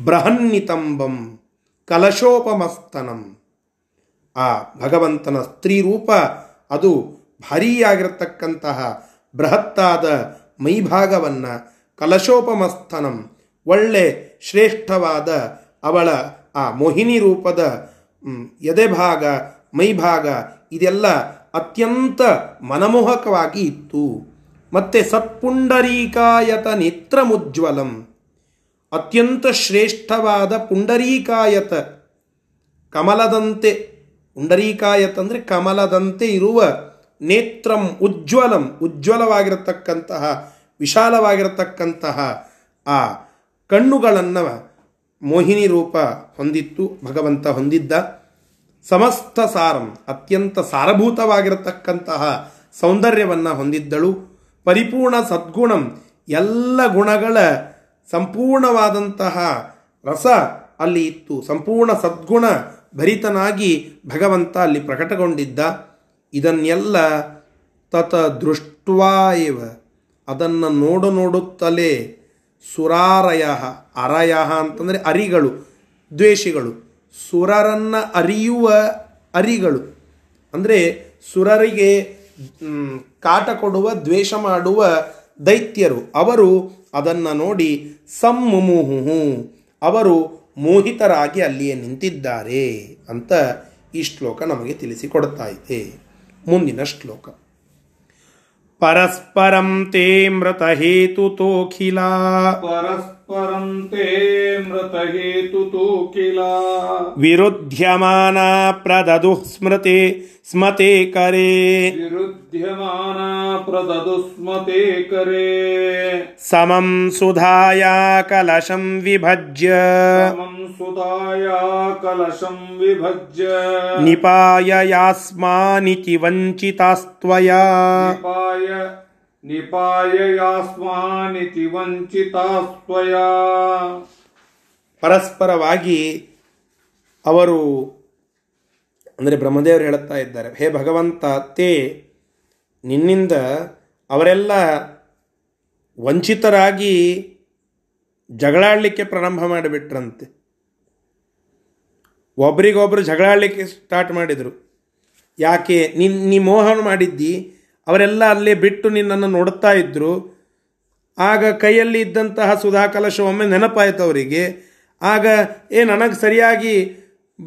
A: ಬೃಹನ್ನಿತಂಬಂ ಕಲಶೋಪಮಸ್ತನಂ. ಆ ಭಗವಂತನ ಸ್ತ್ರೀ ರೂಪ ಅದು ಭಾರೀಯಾಗಿರತಕ್ಕಂತಹ ಬೃಹತ್ತಾದ ಮೈಭಾಗವನ್ನು ಕಲಶೋಪಮಸ್ತನಂ, ಒಳ್ಳೆ ಶ್ರೇಷ್ಠವಾದ ಅವಳ ಆ ಮೋಹಿನಿ ರೂಪದ ಎದೆಭಾಗ, ಮೈಭಾಗ, ಇದೆಲ್ಲ ಅತ್ಯಂತ ಮನಮೋಹಕವಾಗಿ ಇತ್ತು. ಮತ್ತೆ ಸತ್ಪುಂಡರೀಕಾಯತ ಮುಜ್ವಲಂ ಅತ್ಯಂತ ಶ್ರೇಷ್ಠವಾದ ಪುಂಡರೀಕಾಯತ. ಕಮಲದಂತೆ, ಪುಂಡರೀಕಾಯತ ಅಂದರೆ ಕಮಲದಂತೆ ಇರುವ ನೇತ್ರಂ ಉಜ್ವಲಂ, ಉಜ್ವಲವಾಗಿರತಕ್ಕಂತಹ, ವಿಶಾಲವಾಗಿರತಕ್ಕಂತಹ ಆ ಕಣ್ಣುಗಳನ್ನು ಮೋಹಿನಿ ರೂಪ ಹೊಂದಿತ್ತು, ಭಗವಂತ ಹೊಂದಿದ್ದ. ಸಮಸ್ತ ಸಾರಂ, ಅತ್ಯಂತ ಸಾರಭೂತವಾಗಿರತಕ್ಕಂತಹ ಸೌಂದರ್ಯವನ್ನು ಹೊಂದಿದ್ದಳು. ಪರಿಪೂರ್ಣ ಸದ್ಗುಣಂ, ಎಲ್ಲ ಗುಣಗಳ ಸಂಪೂರ್ಣವಾದಂತಹ ರಸ ಅಲ್ಲಿ ಇತ್ತು. ಸಂಪೂರ್ಣ ಸದ್ಗುಣ ಭರಿತನಾಗಿ ಭಗವಂತ ಅಲ್ಲಿ ಪ್ರಕಟಗೊಂಡಿದ್ದ. ಇದನ್ನೆಲ್ಲ ತತ ದೃಷ್ಟ್ವಾ ಇವ ಅದನ್ನು ನೋಡು ನೋಡುತ್ತಲೇ ಸುರಾರಯ, ಅರಯ ಅಂತಂದರೆ ಅರಿಗಳು, ದ್ವೇಷಿಗಳು. ಸುರರನ್ನು ಅರಿಯುವ ಅರಿಗಳು. ಅಂದರೆ ಸುರರಿಗೆ ಕಾಟ ಕೊಡುವ, ದ್ವೇಷ ಮಾಡುವ ದೈತ್ಯರು. ಅವರು ಅದನ್ನು ನೋಡಿ ಸಮ್ಮುಮುಹು ಅವರು ಮೋಹಿತರಾಗಿ ಅಲ್ಲಿಯೇ ನಿಂತಿದ್ದಾರೆ ಅಂತ ಈ ಶ್ಲೋಕ ನಮಗೆ ತಿಳಿಸಿಕೊಡ್ತಾ ಇದೆ. ಮುಂದಿನ ಶ್ಲೋಕ. ಪರಸ್ಪರಂ ತೇ परन्ते
B: मृतहेतु तु किल
A: विरुध्यमाना प्रददुः स्मृते स्मते करे
B: विरुध्यमाना प्रददुः स्मते करे
A: समं सुधाया कलशं विभज्य
B: समं सुधाया कलशं विभज्य
A: निपाययास्मानिति वञ्चितास्त्वया
B: निपाय ನಿಪಾಯಯಾಸ್ಮಾನಿತಿ ವಂಚಿತಾಸ್ವಯ
A: ಪರಸ್ಪರವಾಗಿ ಅವರು, ಅಂದರೆ ಬ್ರಹ್ಮದೇವರು ಹೇಳುತ್ತಾ ಇದ್ದಾರೆ, ಹೇ ಭಗವಂತ ತೇ ನಿನ್ನಿಂದ ಅವರೆಲ್ಲ ವಂಚಿತರಾಗಿ ಜಗಳಾಡಲಿಕ್ಕೆ ಪ್ರಾರಂಭ ಮಾಡಿಬಿಟ್ರಂತೆ. ಒಬ್ರಿಗೊಬ್ರು ಜಗಳಾಡಲಿಕ್ಕೆ ಸ್ಟಾರ್ಟ್ ಮಾಡಿದರು. ಯಾಕೆ ನಿನ್ನ ನೀ ಮೋಹನ ಮಾಡಿದ್ದಿ ಅವರೆಲ್ಲ ಅಲ್ಲೇ ಬಿಟ್ಟು ನಿನ್ನನ್ನು ನೋಡುತ್ತಾ ಇದ್ದರು ಆಗ ಕೈಯಲ್ಲಿ ಇದ್ದಂತಹ ಸುಧಾ ಕಲಶ ಒಮ್ಮೆ ನೆನಪಾಯಿತು ಅವರಿಗೆ. ಆಗ, ಏ, ನನಗೆ ಸರಿಯಾಗಿ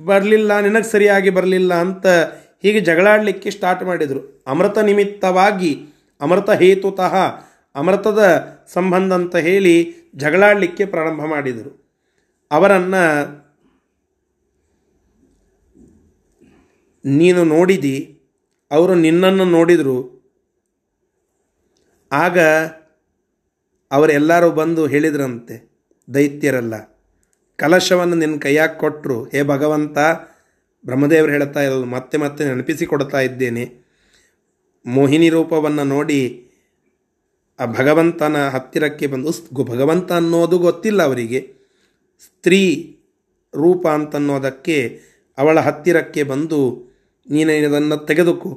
A: ಬರಲಿಲ್ಲ, ನಿನಗೆ ಸರಿಯಾಗಿ ಬರಲಿಲ್ಲ ಅಂತ ಹೀಗೆ ಜಗಳಾಡಲಿಕ್ಕೆ ಸ್ಟಾರ್ಟ್ ಮಾಡಿದರು. ಅಮೃತ ನಿಮಿತ್ತವಾಗಿ, ಅಮೃತ ಹೇತುತಃ, ಅಮೃತದ ಸಂಬಂಧ ಅಂತ ಹೇಳಿ ಜಗಳಾಡಲಿಕ್ಕೆ ಪ್ರಾರಂಭ ಮಾಡಿದರು. ಅವರನ್ನು, ನೀನು ನೋಡಿದಿ, ಅವರು ನಿನ್ನನ್ನು ನೋಡಿದರು ಆಗ ಅವರೆಲ್ಲರೂ ಬಂದು ಹೇಳಿದ್ರಂತೆ, ದೈತ್ಯರೆಲ್ಲ, ಕಲಶವನ್ನು ನಿನ್ನ ಕೈಯಾಗಿ ಕೊಟ್ಟರು ಹೇ ಭಗವಂತ, ಬ್ರಹ್ಮದೇವರು ಹೇಳ್ತಾ ಇರೋದು ಮತ್ತೆ ಮತ್ತೆ ನೆನಪಿಸಿಕೊಡ್ತಾ ಇದ್ದೇನೆ. ಮೋಹಿನಿ ರೂಪವನ್ನು ನೋಡಿ ಆ ಭಗವಂತನ ಹತ್ತಿರಕ್ಕೆ ಬಂದು ಭಗವಂತ ಅನ್ನೋದು ಗೊತ್ತಿಲ್ಲ ಅವರಿಗೆ. ಸ್ತ್ರೀ ರೂಪ ಅಂತನ್ನೋದಕ್ಕೆ ಅವಳ ಹತ್ತಿರಕ್ಕೆ ಬಂದು, ನೀನು ಇದನ್ನು ತೆಗೆದುಕೋ.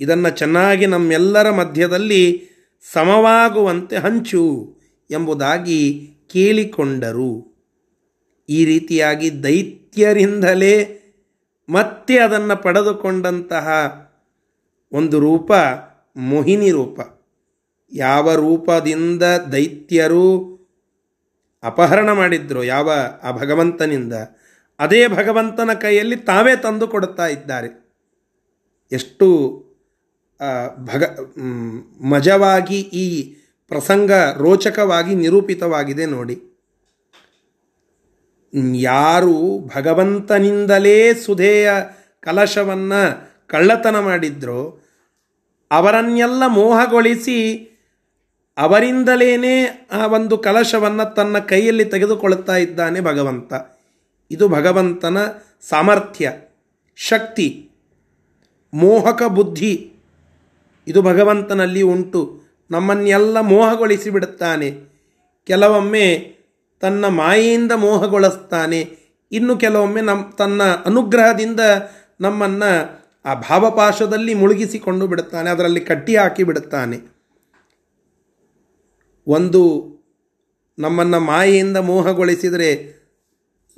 A: ಇದನ್ನು ಚೆನ್ನಾಗಿ ನಮ್ಮೆಲ್ಲರ ಮಧ್ಯದಲ್ಲಿ ಸಮವಾಗುವಂತೆ ಹಂಚು ಎಂಬುದಾಗಿ ಕೇಳಿಕೊಂಡರು. ಈ ರೀತಿಯಾಗಿ ದೈತ್ಯರಿಂದಲೇ ಮತ್ತೆ ಅದನ್ನು ಪಡೆದುಕೊಂಡಂತಹ ಒಂದು ರೂಪ ಮೋಹಿನಿ ರೂಪ. ಯಾವ ರೂಪದಿಂದ ದೈತ್ಯರು ಅಪಹರಣ ಮಾಡಿದ್ರು, ಯಾವ ಆ ಭಗವಂತನಿಂದ, ಅದೇ ಭಗವಂತನ ಕೈಯಲ್ಲಿ ತಾವೇ ತಂದು ಕೊಡುತ್ತಾ ಇದ್ದಾರೆ. ಎಷ್ಟು ಭಗ ಮಜವಾಗಿ ಈ ಪ್ರಸಂಗ ರೋಚಕವಾಗಿ ನಿರೂಪಿತವಾಗಿದೆ ನೋಡಿ. ಯಾರು ಭಗವಂತನಿಂದಲೇ ಸುಧೇಯ ಕಲಶವನ್ನು ಕಳ್ಳತನ ಮಾಡಿದ್ರೋ, ಅವರನ್ನೆಲ್ಲ ಮೋಹಗೊಳಿಸಿ ಅವರಿಂದಲೇ ಆ ಒಂದು ಕಲಶವನ್ನು ತನ್ನ ಕೈಯಲ್ಲಿ ತೆಗೆದುಕೊಳ್ಳುತ್ತಾ ಇದ್ದಾನೆ ಭಗವಂತ. ಇದು ಭಗವಂತನ ಸಾಮರ್ಥ್ಯ, ಶಕ್ತಿ, ಮೋಹಕ ಬುದ್ಧಿ. ಇದು ಭಗವಂತನಲ್ಲಿ ಉಂಟು. ನಮ್ಮನ್ನೆಲ್ಲ ಮೋಹಗೊಳಿಸಿ ಬಿಡುತ್ತಾನೆ ಕೆಲವೊಮ್ಮೆ ತನ್ನ ಮಾಯೆಯಿಂದ ಮೋಹಗೊಳಿಸ್ತಾನೆ. ಇನ್ನು ಕೆಲವೊಮ್ಮೆ ನಮ್ಮ ತನ್ನ ಅನುಗ್ರಹದಿಂದ ನಮ್ಮನ್ನು ಆ ಭಾವಪಾಶದಲ್ಲಿ ಮುಳುಗಿಸಿಕೊಂಡು ಬಿಡುತ್ತಾನೆ. ಅದರಲ್ಲಿ ಕಟ್ಟಿ ಹಾಕಿ ಬಿಡುತ್ತಾನೆ. ಒಂದು ನಮ್ಮನ್ನು ಮಾಯೆಯಿಂದ ಮೋಹಗೊಳಿಸಿದರೆ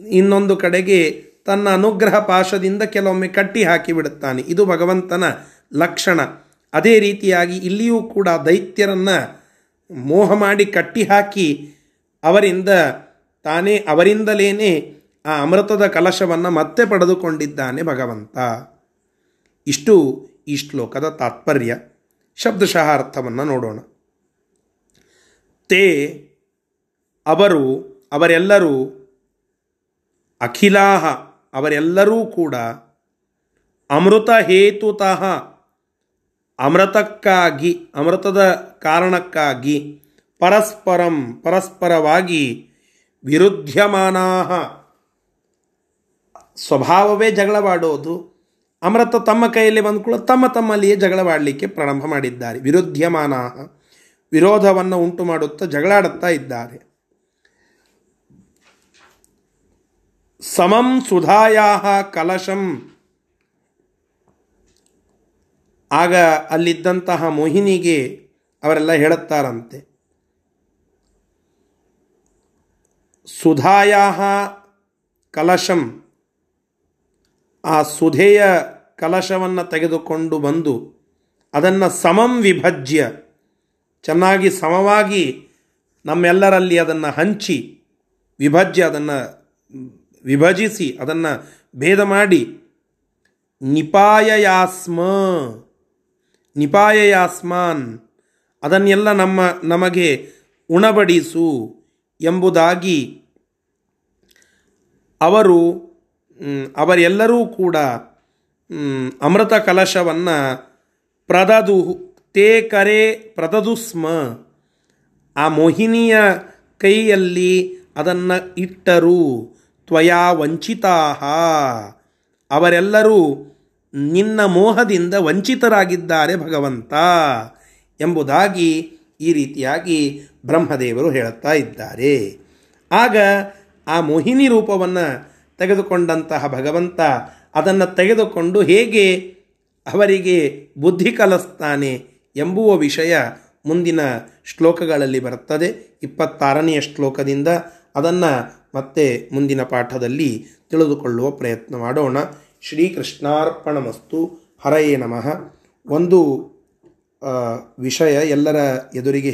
A: ಇನ್ನೊಂದು ಕಡೆಗೆ ತನ್ನ ಅನುಗ್ರಹ ಪಾಶದಿಂದ ಕೆಲವೊಮ್ಮೆ ಕಟ್ಟಿ ಹಾಕಿ ಬಿಡುತ್ತಾನೆ. ಇದು ಭಗವಂತನ ಲಕ್ಷಣ. ಅದೇ ರೀತಿಯಾಗಿ ಇಲ್ಲಿಯೂ ಕೂಡ ದೈತ್ಯರನ್ನು ಮೋಹ ಮಾಡಿ ಕಟ್ಟಿಹಾಕಿ ಅವರಿಂದ ತಾನೇ ಅವರಿಂದಲೇ ಆ ಅಮೃತದ ಕಲಶವನ್ನು ಮತ್ತೆ ಪಡೆದುಕೊಂಡಿದ್ದಾನೆ ಭಗವಂತ. ಇಷ್ಟು ಈ ಶ್ಲೋಕದ ತಾತ್ಪರ್ಯ. ಶಬ್ದಶಃ ಅರ್ಥವನ್ನು ನೋಡೋಣ. ತೇ ಅವರು, ಅವರೆಲ್ಲರೂ, ಅಖಿಲಾಹ ಅವರೆಲ್ಲರೂ ಕೂಡ ಅಮೃತ ಹೇತುತಃ ಅಮೃತಕ್ಕಾಗಿ, ಅಮೃತದ ಕಾರಣಕ್ಕಾಗಿ ಪರಸ್ಪರಂ ಪರಸ್ಪರವಾಗಿ ವಿರುದ್ಧಮಾನ ಸ್ವಭಾವವೇ ಜಗಳವಾಡೋದು. ಅಮೃತ ತಮ್ಮ ಕೈಯಲ್ಲಿ ಬಂದ್ಕೊಳ್ಳೋ ತಮ್ಮ ತಮ್ಮಲ್ಲಿಯೇ ಜಗಳವಾಡಲಿಕ್ಕೆ ಪ್ರಾರಂಭ ಮಾಡಿದ್ದಾರೆ. ವಿರುದ್ಧಮಾನ ವಿರೋಧವನ್ನು ಉಂಟು ಮಾಡುತ್ತಾ ಜಗಳಾಡುತ್ತಾ ಇದ್ದಾರೆ. ಸಮಂ ಸುಧಾಯಾಹ ಕಲಶಂ. ಆಗ ಅಲ್ಲಿದ್ದಂತಹ ಮೋಹಿನಿಗೆ ಅವರೆಲ್ಲ ಹೇಳುತ್ತಾರಂತೆ ಸುಧಾಯ ಕಲಶಂ ಆ ಸುಧೆಯ ಕಲಶವನ್ನು ತೆಗೆದುಕೊಂಡು ಬಂದು ಅದನ್ನು ಸಮಂ ವಿಭಜ್ಯ, ಚೆನ್ನಾಗಿ ಸಮವಾಗಿ ನಮ್ಮೆಲ್ಲರಲ್ಲಿ ಅದನ್ನು ಹಂಚಿ, ವಿಭಜ್ಯ ಅದನ್ನು ವಿಭಜಿಸಿ ಅದನ್ನು ಭೇದ ಮಾಡಿ, ನಿಪಾಯಯಾಸ್ಮ ನಿಪಾಯಯಾಸ್ಮಾನ್ ಅದನ್ನೆಲ್ಲ ನಮ್ಮ, ನಮಗೆ ಉಣಬಡಿಸು ಎಂಬುದಾಗಿ ಅವರು ಅವರೆಲ್ಲರೂ ಕೂಡ ಅಮೃತ ಕಲಶವನ್ನು ಪ್ರದದು, ತೇ ಕರೆ ಪ್ರದದು ಸ್ಮ ಆ ಮೋಹಿನಿಯ ಕೈಯಲ್ಲಿ ಅದನ್ನು ಇಟ್ಟರು, ತ್ವಯಾ ವಂಚಿತಾ ಅವರೆಲ್ಲರೂ ನಿನ್ನ ಮೋಹದಿಂದ ವಂಚಿತರಾಗಿದ್ದಾರೆ ಭಗವಂತ ಎಂಬುದಾಗಿ ಈ ರೀತಿಯಾಗಿ ಬ್ರಹ್ಮದೇವರು ಹೇಳುತ್ತಾ ಇದ್ದಾರೆ. ಆಗ ಆ ಮೋಹಿನಿ ರೂಪವನ್ನು ತೆಗೆದುಕೊಂಡಂತಹ ಭಗವಂತ ಅದನ್ನು ತೆಗೆದುಕೊಂಡು ಹೇಗೆ ಅವರಿಗೆ ಬುದ್ಧಿ ಕಲಿಸ್ತಾನೆ ಎಂಬುವ ವಿಷಯ ಮುಂದಿನ ಶ್ಲೋಕಗಳಲ್ಲಿ ಬರುತ್ತದೆ. ಇಪ್ಪತ್ತಾರನೆಯ ಶ್ಲೋಕದಿಂದ ಅದನ್ನು ಮತ್ತೆ ಮುಂದಿನ ಪಾಠದಲ್ಲಿ ತಿಳಿದುಕೊಳ್ಳುವ ಪ್ರಯತ್ನ ಮಾಡೋಣ. ಶ್ರೀಕೃಷ್ಣಾರ್ಪಣಮಸ್ತು ಹರಯೇ ನಮಃ. ಒಂದು ವಿಷಯ ಎಲ್ಲರ ಎದುರಿಗೆ